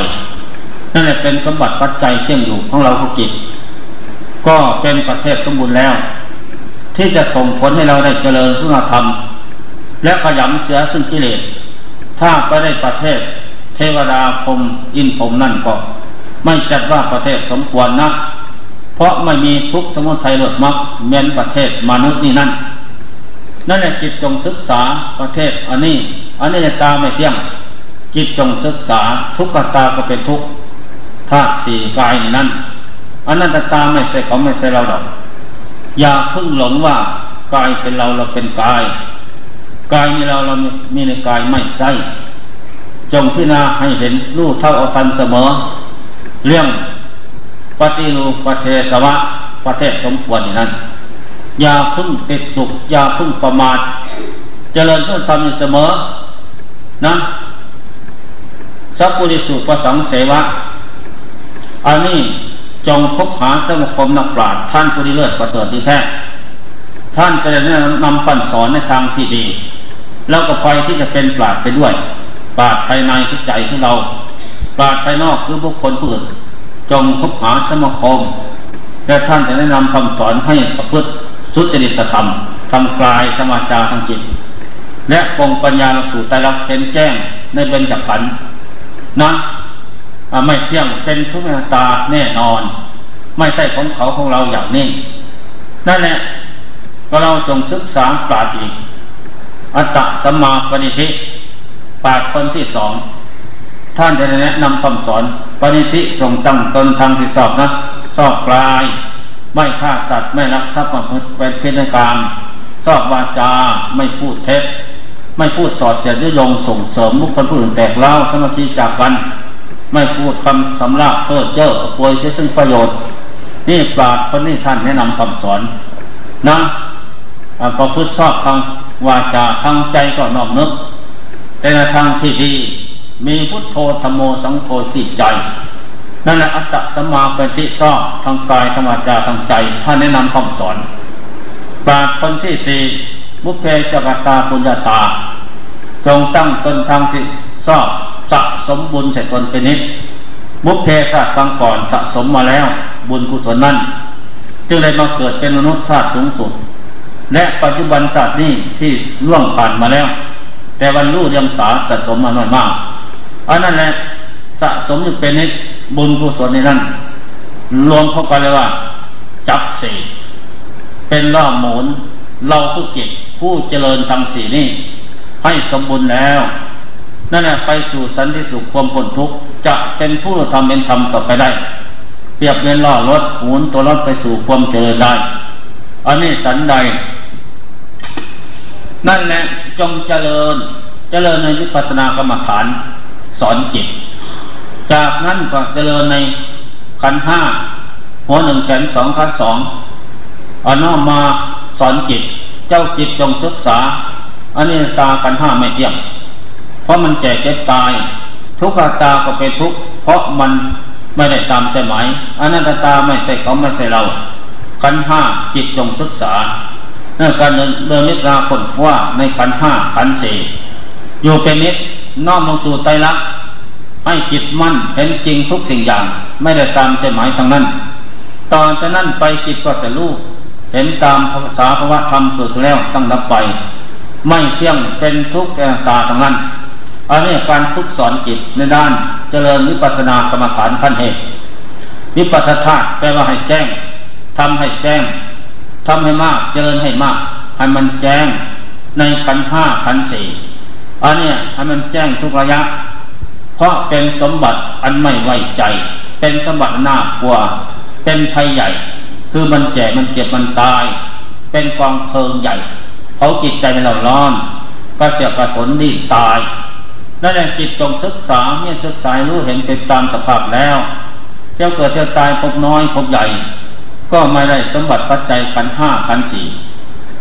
นั่นแหละเป็นสมบัติปัจจัยเที่ยงอยู่ของเราทุกจิตก็เป็นประเทศสมบูรณ์แล้ว ที่จะส่งผลให้เราได้เจริญสุนธรรม และขยำเสียซึ่งกิเลสถ้าไปได้ประเทศ เทวดาพรมอินพรมนั่นก็ไม่จัดว่าประเทศสมควรนะเพราะไม่มีทุกสมุทัยหลดมักเมียนประเทศมนุษย์นี่นั่น นั่นแหละจิตจงศึกษาประเทศอันนี้อันนี้ตาไม่เที่ยง จิตจงศึกษาทุกขตาก็เป็นทุกธาตุสี่กายนี่นั่นอันนั้นตาไม่ใช่เขาไม่ใช่เราดอกอย่าพึ่งหลงว่ากายเป็นเราเราเป็นกายกายมีเราเรามีในกายไม่ใช่จงพิจารณาให้เห็นรูปเท่าเอาตันเสมอ เรื่องปฏิรูปประเทศวะประเทศสมควรอย่นั้น อย่าพึ่งติดสุข อย่าพึ่งประมาทเจริญต้นธรรมอยู่เสมอ นะสัพพุริสุประสังเสวะ อันนี้จงพบหาสมคมนักปราชญ์ท่านผู้ดีเลิศประเสริฐที่แท้ ท่านจะได้นำปั่นสอนในทางที่ดี แล้วก็ไปที่จะเป็นปราชญ์ไปด้วย ปราชญ์ภายในคือใจของเรา ปราชญ์ภายนอกคือบุคคลผู้อื่นจงพบหาสมคมและท่านจะแนะนำคำสอนให้ประพฤติ สุจริตธรรมทางกายสมาจาทางจิต และปองปัญญาสู่ใจรักเห็นแจ้งในเบญจขันธ์นะไม่เที่ยงเป็นทุกนาตาแน่นอน ไม่ใช่ของเขาของเราอย่างนี้นั่นแหละก็เราจงศึกษาปราดอีก อัตตสัมาปณิธิปาดคนที่สองท่านจะแนะนำคำสอนปณิธิจงตั้งตนทางที่สอบนะสอบกลาย ไม่ฆ่าสัตว์ไม่รักทรัพย์เป็นเพศกรรมสอบวาจาไม่พูดเท็จไม่พูดสอดเสียดยยงส่งเสริมมุขคนผู้อื่นแตกเล่าสมาธิจากกัน ไม่พูดคำสำราบเพิดเจ้อป่วยเสียซึ่งประโยชน์ นี่ปราดคนนี้ท่านแนะนำคำสอนนะพอพูดชอบทางวาจาทางใจก็นอกนึกแต่ในทางที่ดีมีพุทโธธรรมโมสังโฆติใจ นั่นแหละอัตตสมาเป็นที่ชอบทางกายธรรมจาทางใจท่านแนะนำคำสอนปราคนที่สี่บุพเพจกตาปุญญาตา จงตั้งตนทางที่ชอบสะสมบุญใส่ตนเป็นนิดบุพเพศาสตร์ังก่อนสะสมมาแล้ว บุญกุศลนั้น จึงได้มาเกิดเป็นมนุษย์ชาติสูงสุด และปัจจุบันศาสตร์นี้ที่ล่วงผ่านมาแล้ว แต่วันรู้ยังสาสะสมมาน้อยมากอันนั้นแหละสะสมอยู่เป็นนิด บุญกุศลในนั้นรวมเข้ากันเลยว่า จับสี่เป็นล่อหมุนเราผู้จิตผู้เจริญทำสีนี้ให้สมบูรณ์แล้ว นั่นแหละไปสู่สันติสุขความพ้นทุกข์จะเป็นผู้ทำเป็นธรรมต่อไปได้ เปรียบเป็นล่อรถหมุนตัวรถไปสู่ความเจริญได้ อันนี้สันใด นั่นแหละจงเจริญ เจริญในวิปัสสนากรรมฐาน สอนจิต จากนั้นก็เจริญในขันห้าหัวหนึ่งแขนสองขาสองเอาน้อมมาสอนจิต เจ้าจิตจงศึกษาอันนี้ตาขันห้าไม่เที่ยงเพราะมันแก่เจ็บตาย ทุกขตาก็เป็นทุกข์เพราะมันไม่ได้ตามใจหมายอนัตตาไม่ใช่เขาไม่ใช่เราขันห้าจิตจงศึกษาเนื่อการเดินนิราคนว่าในขันห้าขันสี่อยู่เป็นนิดน้อมลงสู่ไตรลักษณ์ ให้จิตมั่นเห็นจริงทุกสิ่งอย่าง ไม่ได้ตามใจหมายทางนั้น ตอนจากนั้นไปจิตก็จะรู้เห็นตามภาษาภาวะธรรมเกิดแล้วตั้งรับไป ไม่เที่ยงเป็นทุกข์แก่ตาทางนั้นอันนี้การฝึกสอนจิตในด้านเจริญวิปัสสนากรรมฐานขั้นเหตุวิปัสสธาตแปลว่าให้แจ้งทำให้แจ้งทำให้มาก เจริญให้มากให้มันแจ้งในขันห้าขันสี่อันนี้ให้มันแจ้งทุกระยะ ราะเป็นสมบัติอันไม่ไว้ใจ เป็นสมบัติน่ากลัว เป็นภัยใหญ่ คือมันแก่มันเจ็บมันตาย เป็นกองเพลิงใหญ่เขาจิตใจมันเราร้อน ก็เสียกระสนดีตายนั่นแหละจิตจงศึกษาเมื่อศึกษารู้เห็นเป็นตามสภาพแล้วเจ้าเกิดเจ้าตายพบน้อยพบใหญ่ ก็ไม่ได้สมบัติปัจจัยขันห้าขันสี่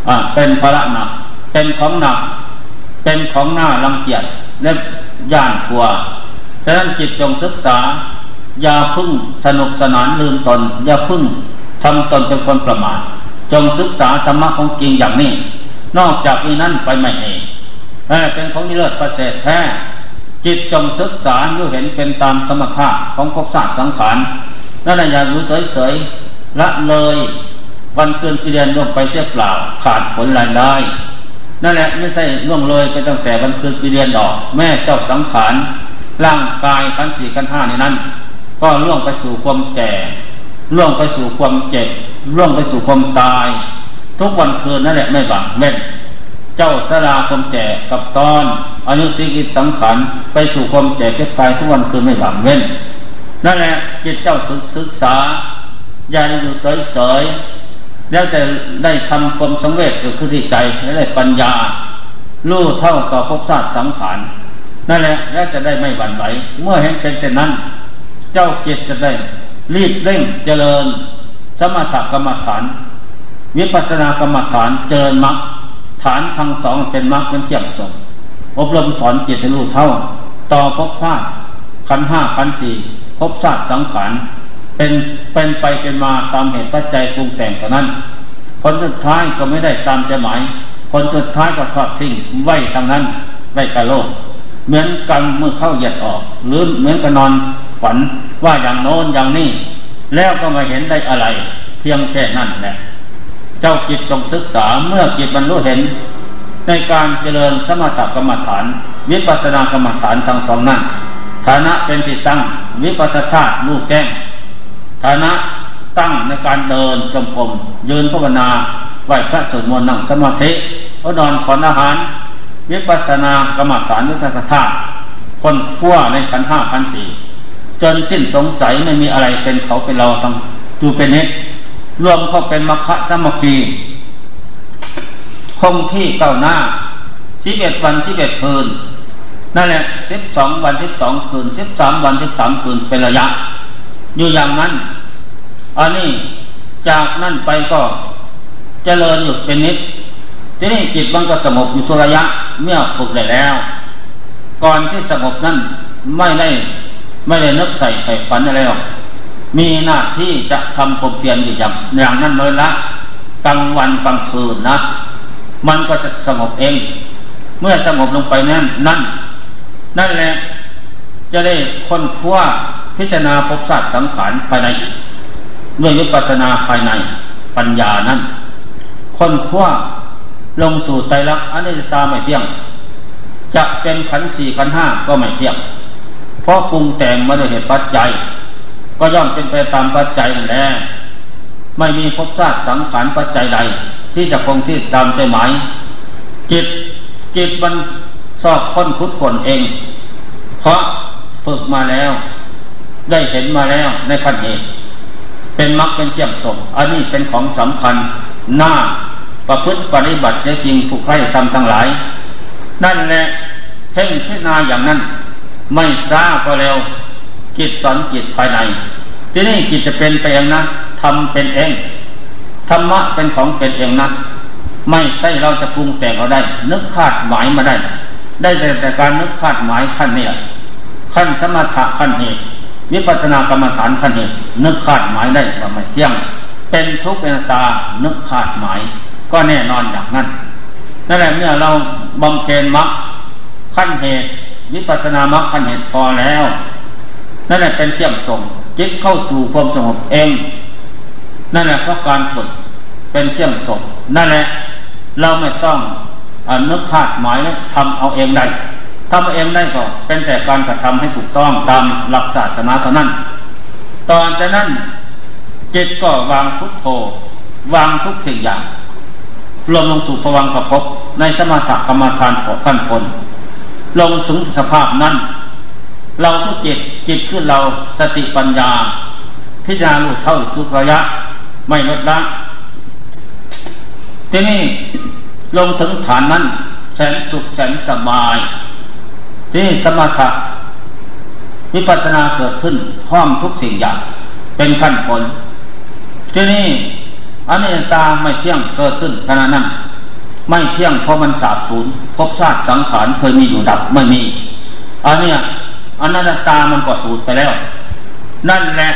อ่าเป็นภาระหนัก เป็นของหนัก เป็นของหน้ารังเกียจและย่านกลัว ฉะนั้นจิตจงศึกษา อย่าพึ่งสนุกสนานลืมตน อย่าพึ่งทำตนเป็นคนประมาทจงศึกษาธรรมะของจริงอย่างนี้ นอกจากนี้นั้นไปไม่เองเป็นของนิเลิศประเสริฐแท้ จิตจงศึกษาอยู่เห็นเป็นตามธรรมชาติของภพศาสตร์สังขารนั่นแหละอย่ารู้เฉยๆละเลยวันเกินปีเดือนล่วงไปเสียเปล่า ขาดผลรายได้นั่นแหละไม่ใช่ล่วงเลยไปตั้งแต่วันคืนปีเดือนดอก แม่เจ้าสังขาร ร่างกายขันสี่ขันห้าในนั้น ก็ล่วงไปสู่ความแก่ล่วงไปสู่ความเจ็บล่วงไปสู่ความตาย ทุกวันคืนนั่นแหละไม่บังเม่นเจ้าสลาความแก่กับตอนอายุสิกิจสังขารไปสู่ความแก่เจ็บตายทุกวันคืนไม่บังเม่นนั่นแหละจิตเจ้าศึกษาอย่าอยู่เฉยแล้วจะได้ทำความสังเวชเกิดขึ้นที่ใจและได้ปัญญารู้เท่าต่อภพชาติสังขาร นั่นแหละแล้วจะได้ไม่หวั่นไหวเมื่อเห็นเป็นเช่นนั้น เจ้าจิตจะได้ รีบเร่งเจริญ สมถกรรมฐาน วิปัสสนากรรมฐานเจริญมรรคฐานทั้งสองเป็นมรรคเป็นเที่ยงสงอบรมสอนจิตให้รู้เท่า ต่อภพชาติขันห้าขันสี่ภพชาติสังขารเป็นเป็นไปเป็นมาตามเหตุปัจจัยปรุงแต่งเท่านั้นผลสุดท้ายก็ไม่ได้ตามใจหมายผลสุดท้ายก็ทอดทิ้งไว้ทางนั้นไว้กับโลก เหมือนกันเมื่อเข้าเหยียดออก หรือเหมือนกับนอนฝันว่าอย่างโน้นอย่างนี้ แล้วก็มาเห็นได้อะไร เพียงแค่นั้นแหละเจ้าจิตจงศึกษาเมื่อจิตบรรลุเห็น ในการเจริญสมถกรรมฐาน วิปัสสนากรรมฐานทั้งสองนั้น ฐานะเป็นที่ตั้ง วิปัสสนาลูกแก้งฐานะตั้งในการเดินจงกรมยืนภาวนาไหวพระสวดมนต์นั่งสมาธิพระนอนขอนอาหาร วิปัสสนากรรมฐานวิปัสสนาคนขั้วในขันห้าพันสี่จนสิ้นสงสัยไม่มีอะไรเป็นเขาเป็นเราทั้งดูเป็นนิดรวมเข้าเป็นมรรคะสมกีคงที่เก้าหน้าสิบเอ็ดวันสิบเอ็ดคืน นั่นแหละสิบสองวันสิบสองคืนสิบสามวันสิบสามคืนเป็นระยะ อยู่อย่างนั้นอันนี้จากนั่นไปก็เจริญหยุดเป็นนิด ทีนี้จิตมันก็สงบอยู่ทุระยะ เมื่อฝึกได้แล้ว ก่อนที่สงบนั้นไม่ได้ไม่ได้นึกใส่ใส่ฝันอะไรหรอกมีหน้าที่จะทำความเพียรอยู่อย่างอย่างนั้นเลยละกลางวันกลางคืนนะ มันก็จะสงบเอง เมื่อสงบลงไปนั้นนั่น นั่นแหละจะได้ค้นคว้าพิจารณาภพศาสตร์สังขารภายในด้วยวิปัสนาภายในปัญญานั้นค้นคว้า ลงสู่ไตรลักษณ์อนิจตาไม่เที่ยง จะเป็นขันสี่ขันห้าก็ไม่เที่ยง เพราะปรุงแต่งมาด้วยเหตุปัจจัย ก็ย่อมเป็นไปตามปัจจัยนั่นแหละไม่มีภพชาติสังขารปัจจัยใด ที่จะคงที่ตามใจหมาย จิตจิตมันสอบค้นคุดคนเอง เพราะฝึกมาแล้ว ได้เห็นมาแล้วในขั้นเหตุเป็นมรรคเป็นเจียมสมอันนี้เป็นของสำคัญหน้า ประพฤติปฏิบัติเสียจริงผู้ใครทำทั้งหลาย นั่นแหละเพ่งพิจารณาอย่างนั้น ไม่ซาก็แล้วจิตสอนจิตภายใน ที่นี่จิตจะเป็นไปเองนะทำเป็นเองธรรมะเป็นของเป็นเองนะไม่ใช่เราจะปรุงแต่งเราได้ นึกคาดหมายมาได้ ได้แต่การนึกคาดหมายขั้นนี้ขั้นสมถะขั้นเหตุวิปัสสนากรรมฐานขั้นเหตุนึกคาดหมายได้ว่าไม่เที่ยง เป็นทุกข์เป็นตานึกคาดหมาย ก็แน่นอนอย่างนั้นนั่นแหละเมื่อเราบำเพ็ญมรรคขั้นเหตุวิปัสสนามรรคขั้นเหตุพอแล้วนั่นแหละเป็นเชื่อมส่งจิตเข้าสู่ความสงบเอง นั่นแหละเพราะการฝึกเป็นเชื่อมส่งนั่นแหละเราไม่ต้องอนึกคาดหมายทำเอาเองได้ทำเองได้ก็เป็นแต่การกระทำให้ถูกต้องตามหลักศาสนาเท่านั้น ตอนจากนั้นจิตก็วางพุทโธวางทุกสิ่งอย่าง รวมลงสู่ภวังขภพในสมาธิกรรมฐานของขั้นผลลงถึงสภาพนั้น เราทุกจิตจิตขึ้นเราสติปัญญา พิจารณาลูกเท่าทุกระยะ ไม่ลดละทีนี้ลงถึงฐานนั้นแสนสุขแสนสบาย ที่สมถะวิปัสสนาเกิดขึ้นพร้อมทุกสิ่งอย่าง เป็นขั้นผล ที่นี่ อันนี้ตาไม่เที่ยงเกิดขึ้นขณะนั้น ไม่เที่ยงเพราะมันสาบสูญภพชาติสังขารเคยมีอยู่ดับไม่มีอันนี้อันนั้นตามันก็สูญไปแล้ว นั่นแหละ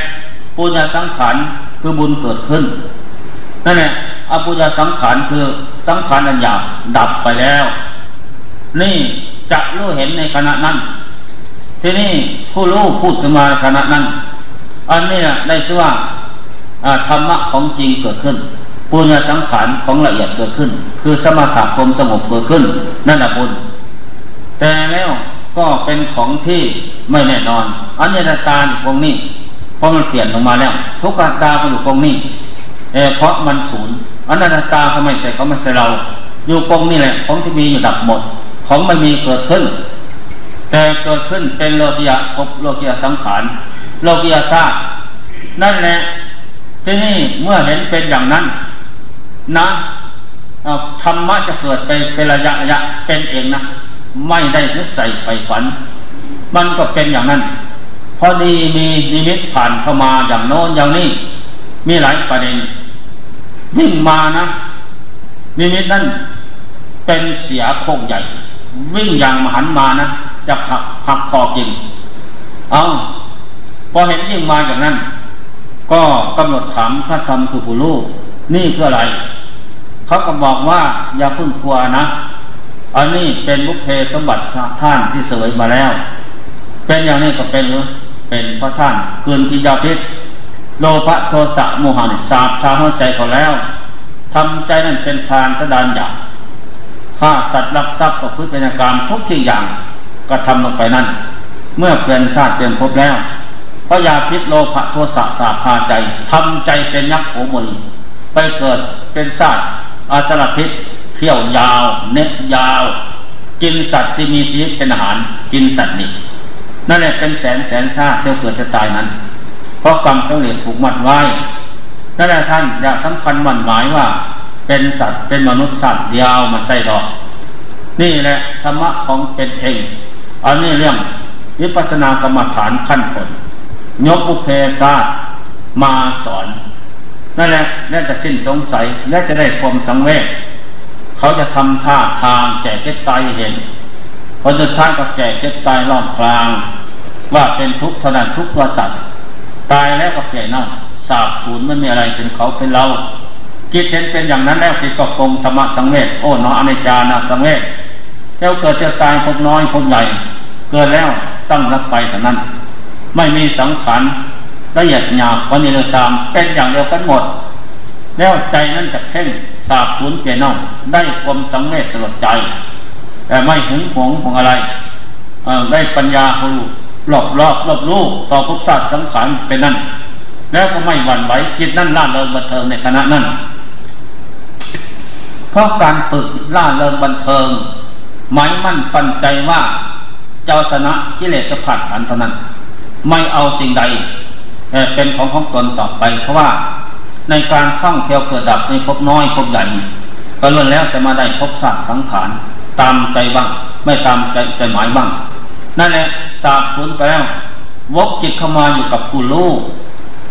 ปุญญาสังขารคือบุญเกิดขึ้นนั่นแหละอปุญญาสังขารคือสังขารอันหยาบดับไปแล้ว นี่จะรู้เห็นในขณะนั้นทีนี้ผู้รู้พูดขึ้นมาขณะนั้น อันนี้ได้ชื่อว่า ธรรมะของจริงเกิดขึ้นปุญญาสังขารของละเอียดเกิดขึ้น คือสมถะคมสงบเกิดขึ้น นั่นแหละบุญ แต่แล้วก็เป็นของที่ไม่แน่นอนอันนี้ตาอยู่ตรงนี้ เพราะมันเปลี่ยนลงมาแล้ว ทุกขตาก็อยู่ตรงนี้เพราะมันศูนย์อันนั้นตาเขาไม่ใช่เขาไม่ใช่เรา อยู่ตรงนี้แหละของที่มีอยู่ดับหมด ของไม่มีเกิดขึ้น แต่เกิดขึ้นเป็นโลกียะพบโลกียะสังขารโลกียะธาตุนั่นแหละ ที่นี่เมื่อเห็นเป็นอย่างนั้น นะธรรมะจะเกิดไปเป็นระยะระยะเป็นเองนะไม่ได้นึกใส่ไฟฝัน มันก็เป็นอย่างนั้น พอดีมีนิมิตผ่านเข้ามาอย่างโน้นอย่างนี้ มีหลายประเด็น ยิ่งมานะนิมิตนั้นเป็นเสียโคงใหญ่ วิ่งอย่างมหันมานะจะหักหักคอกินเอาพอเห็นยิ่งมาอย่างนั้น ก็กำหนดถามพระธรรมคือผู้ลูกนี่เพื่ออะไร เขาก็บอกว่าอย่าพึ่งกลัวนะ อันนี้เป็นบุพเพสมบัติท่านที่เสวยมาแล้ว เป็นอย่างนี้ก็เป็นหรือเป็นพระท่านเกินกิยาพิษโลภะโทสะโมหะสาบทางหัวใจเขาแล้วทำใจนั่นเป็นทานสดานอย่างฆ่าสัตว์รักทรัพย์ประพฤติเป็นกรรมทุกสิ่งอย่างก็ทำลงไปนั่น เมื่อเปลี่ยนชาติเปลี่ยนภพแล้ว พระยาพิษโลภะโทสะสาพาใจทำใจเป็นยักษ์โหมือไปเกิดเป็นชาติอาสรพิษเที่ยวยาว เน็ตยาว กินสัตว์ที่มีชีวิตเป็นอาหาร กินสัตว์นี่นั่นแหละเป็นแสนแสนชาติเที่ยวเกิดจะตายนั้น เพราะกรรมต้องเหลียถูกมัดไว้นั่นแหละท่านอยากสำคัญมั่นหมายว่า เป็นสัตว์เป็นมนุษย์สัตว์ยาวมาใส่ดอก นี่แหละธรรมะของเป็นเอง อันนี้เรื่องวิปัสสนากรรมฐานขั้นผล ยกบุเพศาสมาสอน นั่นแหละและจะสิ้นสงสัยและจะได้ความสังเวชเขาจะทำท่าทางแก่เจ็บตายเห็นพอจะท่านกับแก่เจ็บตายรอบกลาง ว่าเป็นทุกข์ท่านทุกข์ว่าสัตว์ตายแล้วก็แก่นั่นสาบสูญไม่มีอะไรเป็นเขาเป็นเราคิดเห็นเป็นอย่างนั้นแล้วคิดก็คงธรรมะสังเวชโอ้นออเนจานาสังเวชแล้วเกิดจะตายพบน้อยพบใหญ่ เกิดแล้วตั้งรับไปเท่านั้น ไม่มีสังขารละเอียดหยาบวันนี้เลยสามเป็นอย่างเดียวกันหมด แล้วใจนั้นจะเพ่งสาบสูญเปลี่ยนน่องได้ความสังเวชสลดใจ แต่ไม่หึงหวงของอะไรได้ปัญญาผู้รอบรอบรอบรู้ต่อภพชาติสังขารเป็นนั่น แล้วก็ไม่หวั่นไหวจิตนั่นล่าเริงบันเทิงในขณะนั้น เพราะการฝึกล่าเริงบันเทิงหมายมั่นปันใจว่าเจ้าชนะกิเลสจะผ่านขันเท่านั้น ไม่เอาสิ่งใดเป็นของของตนต่อไป เพราะว่าในการท่องเที่ยวเกิดดับในพบน้อยพบใหญ่ก็ล้วนแล้วจะมาได้พบสัตว์สังขารตามใจบ้าง ไม่ตามใจใจหมายบ้าง นั่นแหละสาบสูญไปแล้ววกจิตเข้ามาอยู่กับผู้รู้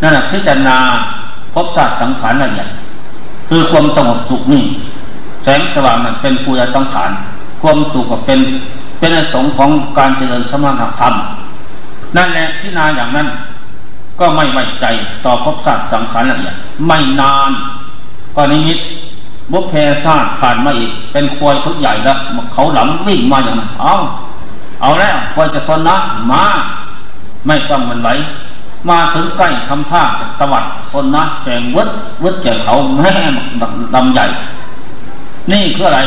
นั่นแหละพิจารณาพบธาตุสังขารละเอียดคือความสงบสุขนี่แสงสว่างนั้นเป็นปุยสังขารความสุขก็เป็นเป็นอสงของการเจริญสมถะธรรม นั่นแหละพิจารณาอย่างนั้น ก็ไม่ไว้ใจต่อภพบธาตุสังขารละเอียดไม่นานก็นิมิตบุพเพศาสผ่านมาอีก เป็นควายทุกใหญ่แล้วเขาหลังวิ่งมาอย่างนั้นเอาเอาแล้วควายจะทนนะมาไม่ต้องมันไหวมาถึงใกล้ทำท่าตวัดคนนะแจงวดวดแจงเขาแม่ดำใหญ่ นี่คืออะไร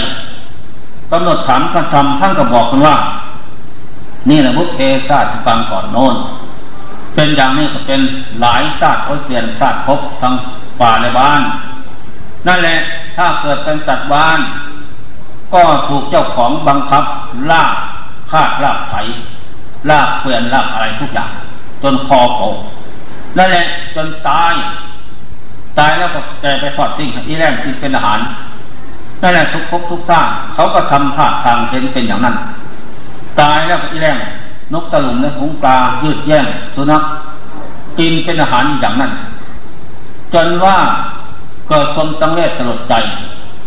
กำหนดถามพระธรรมท่านก็บอกกันว่า นี่แหละพุทธเอชาติฟังก่อนโน้น เป็นอย่างนี้ก็เป็นหลายชาติโอ้ยเปลี่ยนชาติพบทั้งป่าในบ้าน นั่นแหละถ้าเกิดเป็นสัตว์บ้าน ก็ถูกเจ้าของบังคับลากคาดลากไถลากเปลี่ยนลากอะไรทุกอย่าง จนคอโผล่นั่นแหละจนตายตายแล้วก็แกไปทอดทิ้งอีแรงกินเป็นอาหารนั่นแหละทุกภพทุกสร้างเขาก็ทำท่าทางเห็นเป็นอย่างนั้น ตายแล้วก็อีแรงนกตะลุมและหงปลายืดแย่งสุนัขกินเป็นอาหารอย่างนั้น จนว่าเกิดความจังเลสลดใจ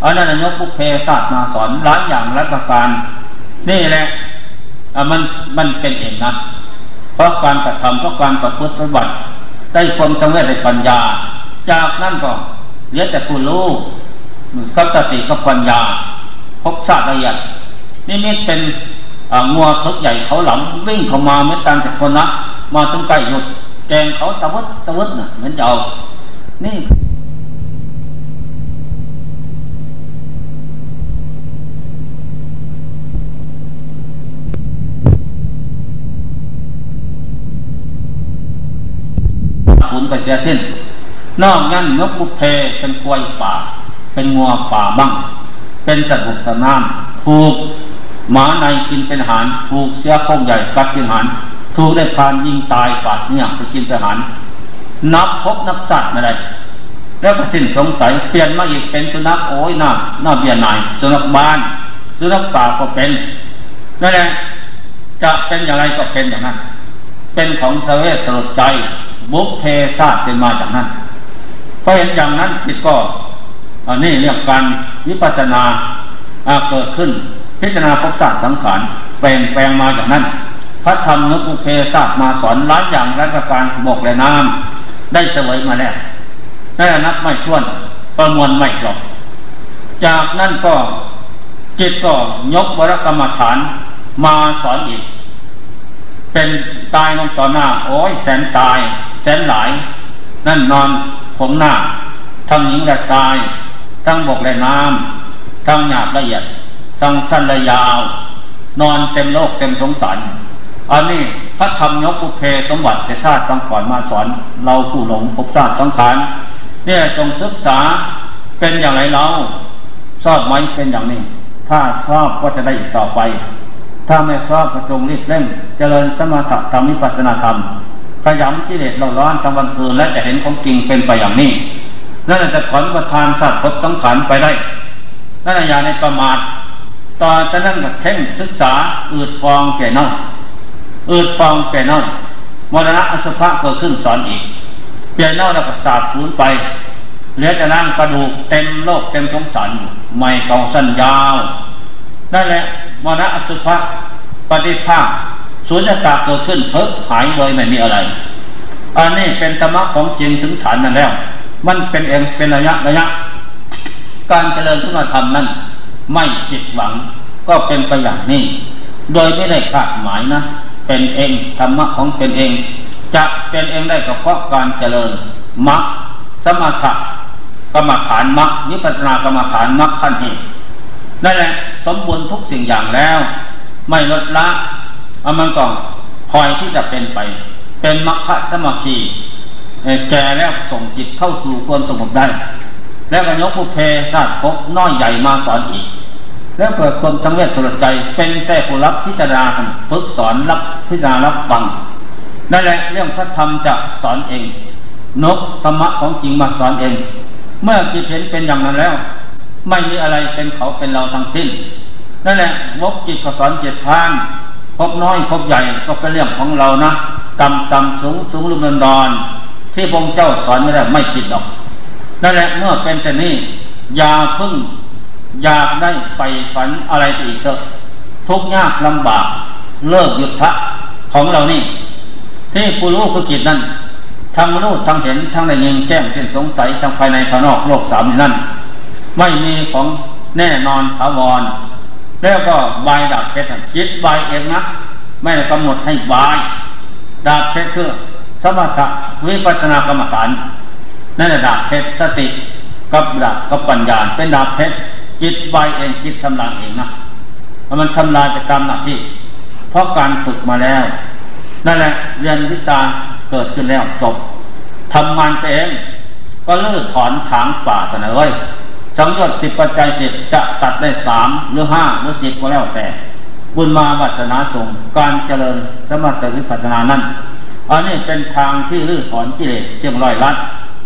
อันนั้นนกพุกเพศาสตร์มาสอนหลายอย่างหลายประการ นี่แหละมันมันเป็นเองนะเพราะการกระทำเพราะการประพฤติปฏิบัติได้ความสำเร็จในปัญญา จากนั้นก็เหลือแต่ผู้รู้กับสติกับปัญญาพบชาติละเอียดนี่มิเป็น งัวทุกใหญ่เขาหลังวิ่งเข้ามาไม่ต่างจากคนนะมาถึงใกล้หยุดแกงเขาตะวัดตะวัดน่ะเหมือนจะเอานี่สูญไปเสียสิ้นนอกนั้นนกบุเพเป็นควยป่า เป็นงัวป่าบ้าง เป็นสัตว์บุกสนามถูก หมาในกินเป็นอาหาร ถูกเสียโคงใหญ่กัดกินอาหาร ถูกได้พานยิงตายปาดเนี่ยไปกินเป็นอาหาร นับพบนับจัดไม่ได้แล้วก็สิ้นสงสัยเปลี่ยนมาอีกเป็นสุนัขโอ้ยหน้าหน้าเบียนายสุนัขบ้านสุนัขป่าก็เป็นนั่นแหละจะเป็นอย่างไรก็เป็นอย่างนั้น เป็นของเสวสสลดใจบุพเพศาสเป็นมาจากนั้นพราะเห็นอย่างนั้นจิตก็อันนี้เรียกการวิปัสนาเกิดขึ้น พิจารณาภพศาสตร์สังขารแปลงแปลงมาจากนั้น พระธรรมนุบุเพศาสตมาสอนล้านอย่างร้ประการบกและน้ำได้เสวยมาแล้วได้นับไม่ถ้วนประมวลไม่จบจากนั้นก็จิตก็ยกวรกรรมฐานมาสอนอีก เป็นตายลงต่อหน้า โอ้ยแสนตาย แสนหลาย นั่นนอนผมหน้าทั้งหญิงและชาย ทั้งบกและน้ำทั้งหยาบละเอียด ทั้งสั้นและยาว นอนเต็มโลกเต็มสงสารอันนี้พระธรรมยกภูเพสมบัติแต่ชาติตั้งก่อนมาสอน เราผู้หลงภพชาติสังขารเนี่ยจงศึกษาเป็นอย่างไรเราชอบไหมเป็นอย่างนี้ ถ้าชอบก็จะได้อีกต่อไป ถ้าไม่ชอบก็จงรีบเร่ง เจริญสมถะธรรมิปัสนธรรมขยำกิเลสเราร้อนทั้งวันคืนและจะเห็นของจริงเป็นไปอย่างนี้นั่นจะถอนประทานสัตว์พบสังขารไปได้นั่นอย่าในประมาท ต่อจะนั่งกับเพ่งศึกษาอืดฟองแก่เน่าอืดฟองแก่น่ามรณะอสุภะเกิดขึ้นสอนอีกเปลี่ยนเน่าแล้วก็สาบสูญไปเหลือแต่ร่างกระดูกเต็มโลกเต็มสงสารไม่กองสั้นยาวนั่นแหละมรณะอสุภะปฏิภาคสุญญตาเกิดขึ้นเพิกหายเลยไม่มีอะไร อันนี้เป็นธรรมะของจริงถึงฐานนั่นแล้ว มันเป็นเองเป็นระยะระยะ การเจริญสุนธรรมนั้น ไม่ผิดหวัง ก็เป็นไปอย่างนี้ โดยไม่ได้คาดหมายนะ เป็นเองธรรมะของเป็นเอง จะเป็นเองได้ก็เพราะการเจริญมรรคสมถะกรรมฐานมรรคนิพพานกรรมฐานมรรคขั้นเหตุนั่นแหละสมบูรณ์ทุกสิ่งอย่างแล้ว ไม่ลดละเอามันก็คอยที่จะเป็นไป เป็นมรรคสมาธิแก่แล้วส่งจิตเข้าสู่ความสงบได้ แล้วก็ยกภูเพชาติพบน้อยใหญ่มาสอนอีก แล้วเกิดความสังเวชสุรใจเป็นแต่ผู้รับพิจารณาฝึกสอนรับพิจารณารับฟังนั่นแหละเรื่องพระธรรมจะสอนเอง นกสมะของจริงมาสอนเอง เมื่อจิตเห็นเป็นอย่างนั้นแล้ว ไม่มีอะไรเป็นเขาเป็นเราทั้งสิ้นนั่นแหละวกจิตก็สอนเจ็ดทางพบน้อยพบใหญ่ก็เป็นเรื่องของเรานะต่ำต่ำสูงสูงลุ่มดอน ที่พระเจ้าสอนไม่ได้ไม่ผิดหรอกนั่นแหละเมื่อเป็นเช่นนี้อย่าพึ่ง อยากได้ไปฝันอะไรอีกเถอะทุกยากลำบาก เลิกหยุดทะของเรานี่ ที่ผู้รู้ผู้กิจนั้นทั้งรู้ทั้งเห็นทั้งได้ยินแก้มเช่นสงสัยทั้งภายในภายนอกโลกสามนั่นไม่มีของแน่นอนถาวร แล้วก็บายดาบเพชรจิตบายเองนะไม่ได้กำหนดให้บายดาบเพชรคือสมถะวิปัสนากรรมฐานนั่นแหละดาบเพชรสติกับดาบกับปัญญาเป็นดาบเพชร จิตบเองจิตทำลายเองนะมันทำลายไปตามหน้าที่ เพราะการฝึกมาแล้ว นั่นแหละเรียนวิชาเกิดขึ้นแล้วจบทำมันไปเองก็เลิกถอนถางป่าเสนอเลยสังยชน์สิบปัจจัยสิบจะตัดได้สามหรือห้าหรือสิบก็แล้วแต่ บุญมาวัฒนาสงการเจริญสมถะวิปัสนานั้นอันนี้เป็นทางที่ลื้อถอนกิเลสเชียงรอยลัด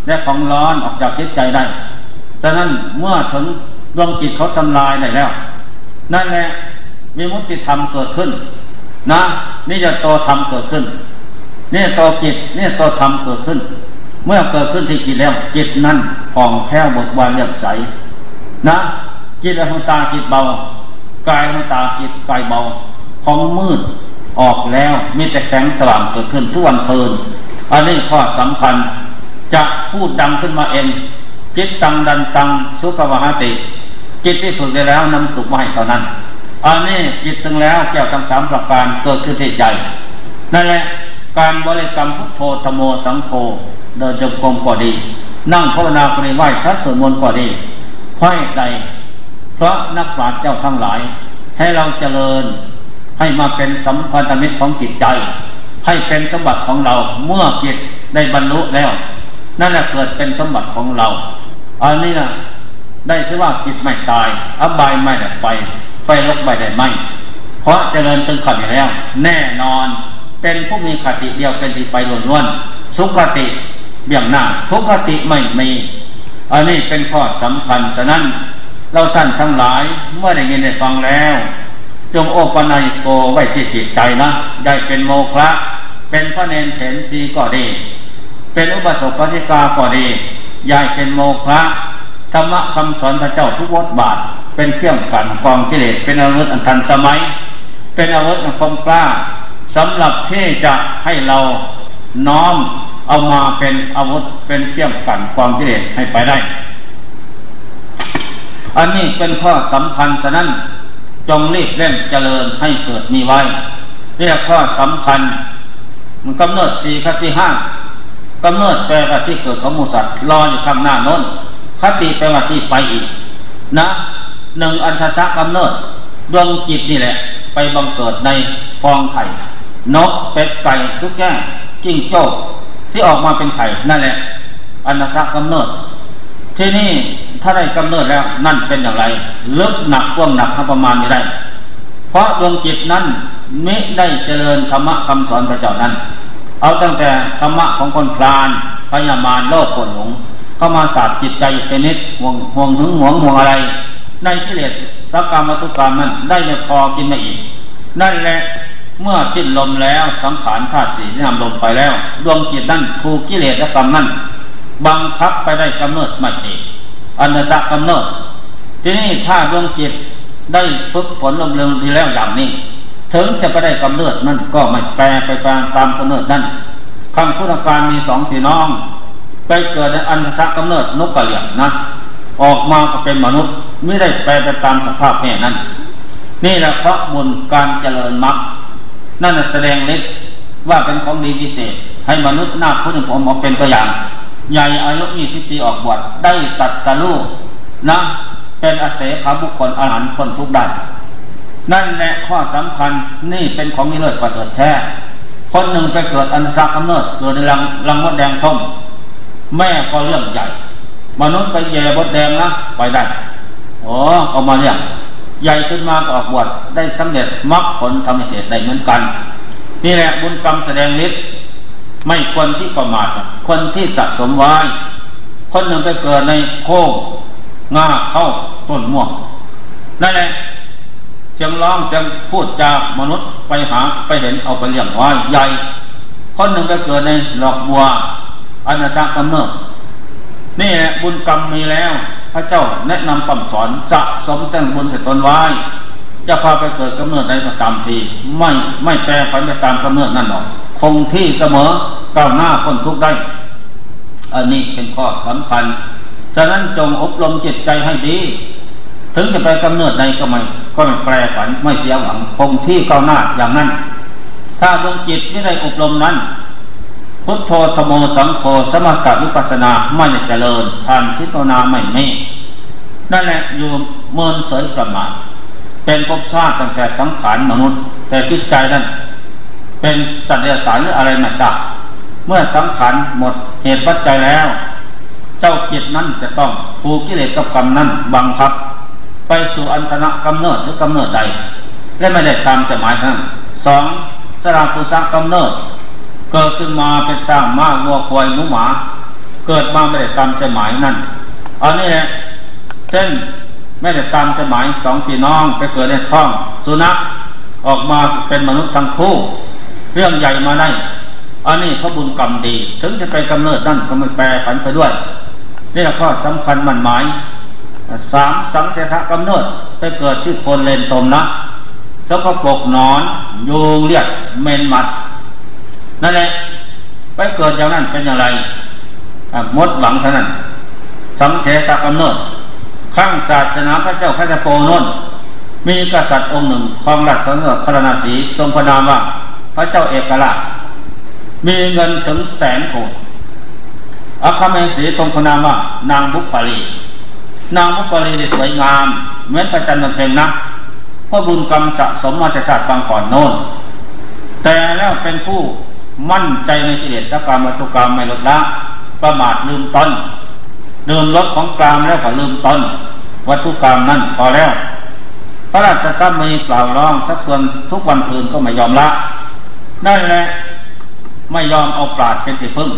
และของร้อนออกจากจิตใจได้ฉะนั้นเมื่อถึง ดวงจิตเขาทำลายได้แล้ว นั่นแหละมีมุติธรรมเกิดขึ้น นะนี่จะโตธรรมเกิดขึ้นนี่โตจิตนี่โตธรรมเกิดขึ้น เมื่อเกิดขึ้นที่จิตแล้ว จิตนั้นผ่องแผ้วบกบานเรียบใส นะจิตของตาจิตเบากายของตาจิตกายเบาของมืดออกแล้วมีแต่แสงสว่างเกิดขึ้นทุกวันเพลินอันนี้ข้อสำคัญจะพูดดังขึ้นมาเองจิตตังดันตังสุขวหติ จิตที่ฝึกได้แล้วนำสุขมาให้เท่านั้น อันนี้จิตถึงแล้วแก้วทั้งสามประการเกิดขึ้นที่ใจ นั่นแหละการบริกรรมพุทโธธโมสังโฆเดินจงกรมก็ดี นั่งภาวนาก็ดีไหว้พระสวดมนต์ก็ดีเพราะใด เพราะนักปราชญ์เจ้าทั้งหลาย ให้เราเจริญให้มาเป็นสัมพันธมิตรของจิตใจ ให้เป็นสมบัติของเราเมื่อจิตได้บรรลุแล้ว นั่นแหละเกิดเป็นสมบัติของเราอันนี้นะ ได้ชื่อว่าจิตไม่ตายอบายไม่ได้ไปไฟลกไม่ได้ไหมเพราะเจริญตึงขัดอยู่แล้ว แน่นอน เป็นผู้มีคติเดียวเป็นที่ไปล้วนๆสุขติเบี่ยงหน้าทุกขติไม่มีอันนี้เป็นข้อสำคัญฉะนั้นเราท่านทั้งหลายเมื่อได้ยินได้ฟังแล้ว จงโอปนัยโกไว้ที่จิตใจนะ ได้เป็นโมฆะเป็นพระเนนเถนสีก็ดี เป็นอุบาสกปฏิกาก็ดียายเป็นโมฆะ ธรรมะคำสอนพระเจ้าทุกวัดบาท เป็นเครื่องกันกองกิเลสเป็นอาวุธอันทันสมัย เป็นอาวุธอันคมกล้าสำหรับที่จะให้เราน้อมเอามาเป็นอาวุธเป็นเครื่องกันความกิเลสให้ไปได้ อันนี้เป็นข้อสำคัญฉะนั้นจงรีบเร่งเจริญให้เกิดมีไว้เรียกข้อสำคัญ มันกำเนิดสี่ขั้นที่ห้ากำเนิดแปลว่าที่เกิดของมูสัตว์รออยู่ข้างหน้าน้น คติแปลว่าที่ไปอีก นะหนึ่งอันทะกำเนิดดวงจิตนี่แหละ ไปบังเกิดในฟองไข่นกเป็ดไก่ทุกแก่จิ้งโจ้ที่ออกมาเป็นไข่นั่นแหละอันทะกำเนิด ที่นี่ถ้าได้กำเนิดแล้วนั่นเป็นอย่างไรลึกหนักกว้างหนักประมาณไม่ได้ เพราะดวงจิตนั้นไม่ได้เจริญธรรมะคำสอนพระเจ้านั้น เอาตั้งแต่ธรรมะของคนพลานพยามารโลกคนหลง เข้ามาสาดจิตใจเป็นนิดห่วงห่วงถึงห่วงห่วงอะไร ในกิเลสสักกรรมตุกรรมนั้นได้ไม่พอกินไม่อีก นั่นแหละเมื่อสิ้นลมแล้วสังขารธาตุสี่นำลมไปแล้ว ดวงจิตนั้นถูกกิเลสและกรรมนั้นบังคับไปได้กำเนิดไม่เองอันจะกำเนิด ทีนี้ถ้าดวงจิตได้ฝึกฝนลมเร็วทีแล้วอย่างนี้ ถึงจะไปได้กำเนิดนั่นก็ไม่แปลไปตามตามกำเนิดนั่นคำพุทธการมีสองพี่น้อง ไปเกิดในอันทะกำเนิดนกกระเหลี่ยงนะออกมาก็เป็นมนุษย์ไม่ได้แปลไปตามสภาพแม่นั้น นี่แหละเพราะบุญการเจริญมรรคนั่นแสดงเล็กว่าเป็นของดีพิเศษ ให้มนุษย์หน้าผู้หนึ่งผมออกเป็นตัวอย่างใหญ่อายุยี่สิบปีออกบวชได้ตัดสรูนะ เป็นอาเสขาบุคคลอาหารคนทุกด้นนั่นแหละข้อสำคัญนี่เป็นของนิเลิศประเสริฐแท้ คนหนึ่งไปเกิดอันซากำเนิดเกิดในรังรังมดแดงส้ม แม่ก็เรื่องใหญ่มนุษย์ไปแย่มดแดงนะไปได้โอ้เอามาเรียงใหญ่ขึ้นมาก็ออกบวชได้สำเร็จมรรคผลทำเสร็จได้เหมือนกัน นี่แหละบุญกรรมแสดงฤทธิ์ไม่ควรที่ประมาทคนที่สะสมไว้ คนหนึ่งไปเกิดในโค้งงาเข้าต้นม่วงนั่นแหละเสียงร้องเสียงพูดจากมนุษย์ไปหาไปเห็นเอาไปเลี้ยงไว้ใหญ่ คนหนึ่งไปเกิดในหลอกบัว อนาจกรรมเนิดนี่แหละบุญกรรมมีแล้ว พระเจ้าแนะนำคำสอนสะสมแต่งบุญเสร็จตนไว้ จะพาไปเกิดกำเนิดใดก็ตามที ไม่ไม่แปรผันไปตามกำเนิดนั่นหรอกคงที่เสมอก้าวหน้าพ้นทุกได้ อันนี้เป็นข้อสำคัญฉะนั้นจงอบรมจิตใจให้ดี ถึงจะไปกำเนิดใดก็ไม่ก็ไม่แปรผันไม่เสียหวังคงที่ก้าวหน้าอย่างนั้น ถ้าดวงจิตไม่ได้อบรมนั้น พุทโธธโมสังโฆสมถะวิปัสนาไม่เจริญทานทิฏนาไม่เมนั่นแหละอยู่เมินเสยประมาทเป็นภพชาติตั้งแต่สังขารมนุษย์ แต่จิตใจนั้นเป็นสัตว์เดรัจฉานหรืออะไรมาสักเมื่อสังขารหมดเหตุปัจจัยแล้ว เจ้าจิตนั้นจะต้องผูกกิเลสกับกรรมนั้นบังคับ ไปสู่อันตนะกำเนิดหรือกำเนิดใดและไม่ได้ตามจะหมายทั้งสองสราภูสังกำเนิด เกิดขึ้นมาเป็นสร้างม้าวัวควายหมูหมา เกิดมาไม่ได้ตามจะหมายนั่นอันนี้แหละเช่นไม่ได้ตามจะหมายสองพี่น้องไปเกิดในท้องสุนัขออกมาเป็นมนุษย์ทั้งคู่ เรื่องใหญ่มาได้อันนี้พระบุญกรรมดี ถึงจะไปกำเนิดนั่นก็ไม่แปรผันไปด้วยนี่แหละข้อสำคัญมันหมายสามสังเสถกำเนิดไปเกิดที่คนเลนตมนะสกปรกนอนยูงเลียดเมนมัด นั่นแหละ ไปเกิดอย่างนั้นเป็นอย่างไรมดหลังเท่านั้น สังเสถกำเนิดข้างศาสนาพระเจ้าพระจะโปนนมีกษัตริย์องค์หนึ่งครองราชสมบัติพระนาศีทรงพระนามว่า พระเจ้าเอกราช มีเงินถึงแสนโกดอาคาเมสีทรงพระนามว่านางบุปรีนางบุปรีสวยงาม เหมือนพระจันทร์เพ็ญนะเพราะบุญกรรมสะสมมาจากชาติบางก่อนโน้น แต่แล้วเป็นผู้ มั่นใจในกิเลสกรรมวัตถุกรรมไม่ลดละ ประมาทลืมตนลืมลดของกรรมแล้วก็ลืมตนวัตถุกรรมนั่นพอแล้ว พระราชกรรมมีเปล่าร้องสักส่วนทุกวันคืนก็ไม่ยอมละนั่นแหละไม่ยอมเอาปราดเป็นที่พึ่ง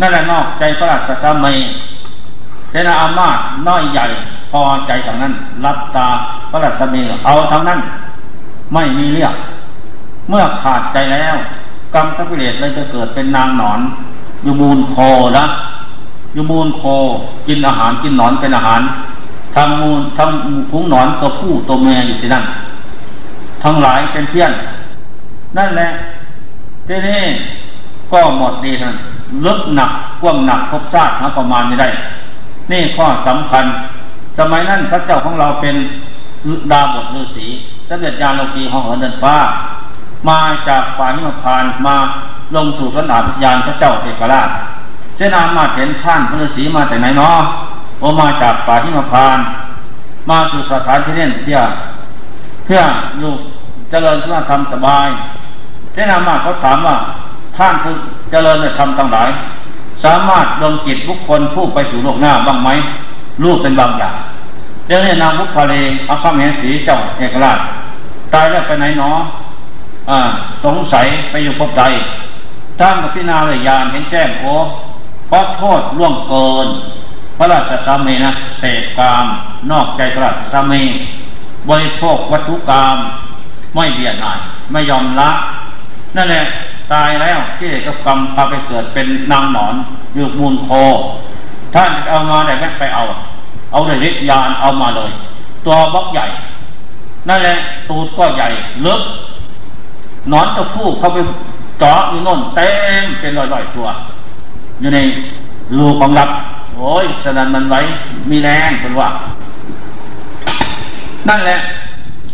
นั่นแหละนอกใจพระราชสามีเจนาอามาตน้อยใหญ่พอใจทางนั้น รับตาพระราชมีเอาทางนั้น ไม่มีเรียก เมื่อขาดใจแล้ว กรรมทัพเรศเลยจะเกิดเป็นนางหนอน อยู่มูลโคนะอยู่มูลโคกินอาหารกินหนอนเป็นอาหารทำมูลทำพุงหนอนตัวผู้ตัวเมียอยู่ที่นั่นทั้งหลายเป็นเพี้ยน นั่นแหละทีนี้ก็หมดดีท่านลดหนักกว้างหนักพบชาติหาประมาณไม่ได้ นี่ข้อสำคัญ สมัยนั้นพระเจ้าของเราเป็นดาบทฤาษีสมเด็จยาโลกีห้องเหินเดินฟ้า มาจากฝ่านิมพานมาลงสู่สนามพิยานพระเจ้าเอกราชเจนามาเห็นท่านพระฤาษีมาจากไหนเนาะโอมาจากป่าที่มาพาน มาสู่สถานที่นี่เพื่อเพื่ออยู่เจริญสุนธรรมสบายเทนามาเขาถามว่าท่านผู้เจริญในธรรมต่างหลาย สามารถดงจิตบุคคลผู้ไปสู่โลกหน้าบ้างไหมรูปเป็นบางอย่างเจ้าเนี่ยนางบุคาเลอาคาเมสีเจ้าเอกราชตายแล้วไปไหนเนาะ สงสัยไปอยู่พบใดท่านกับพินาเลยยานเห็นแจ้งโอ้เพราะโทษล่วงเกิน พระราชสามีนะเสกกาม นอกใจพระราชสามีบริโภควัตถุกรรมไม่เบียดหน่ายไม่ยอมละ นั่นแหละตายแล้วที่กับกรรมพาไปเกิดเป็นนางหนอนอยู่มูลโคท่านเอามาได้ไหมไปเอา เอาเลยฤทยานเอามาเลย ตัวบล็อกใหญ่ นั่นแหละตูดก็ใหญ่ลึก นอนตัวผู้เขาไปเจาะอยู่น่นเต็มเป็นร้อยๆตัว อยู่ในรูของรับโอ้ยฉะนั้นมันไว้มีแรงเป็นว่า นั่นแหละ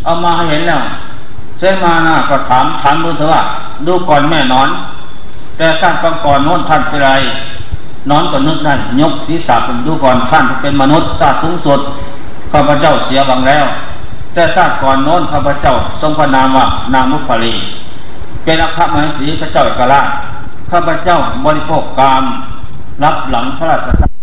เอามาให้เห็นแล้วเส้มานะก็ถามถามดูเถอะว่าดูก่อนแม่นอน แต่ท่านก่อนโน้นท่านเป็นไรนอนก็นึกนั่นยกศีรษะเป็นดูก่อนท่านเป็นมนุษย์ชาติสูงสุดข้าพเจ้าเสียบังแล้ว แต่ชาติก่อนโน้นข้าพเจ้าทรงพระนามว่านามุขลี เป็นอัคมเหสีพระเจ้าเอกราชข้าพเจ้าบริโภคกาม รับหลังพระราชทาน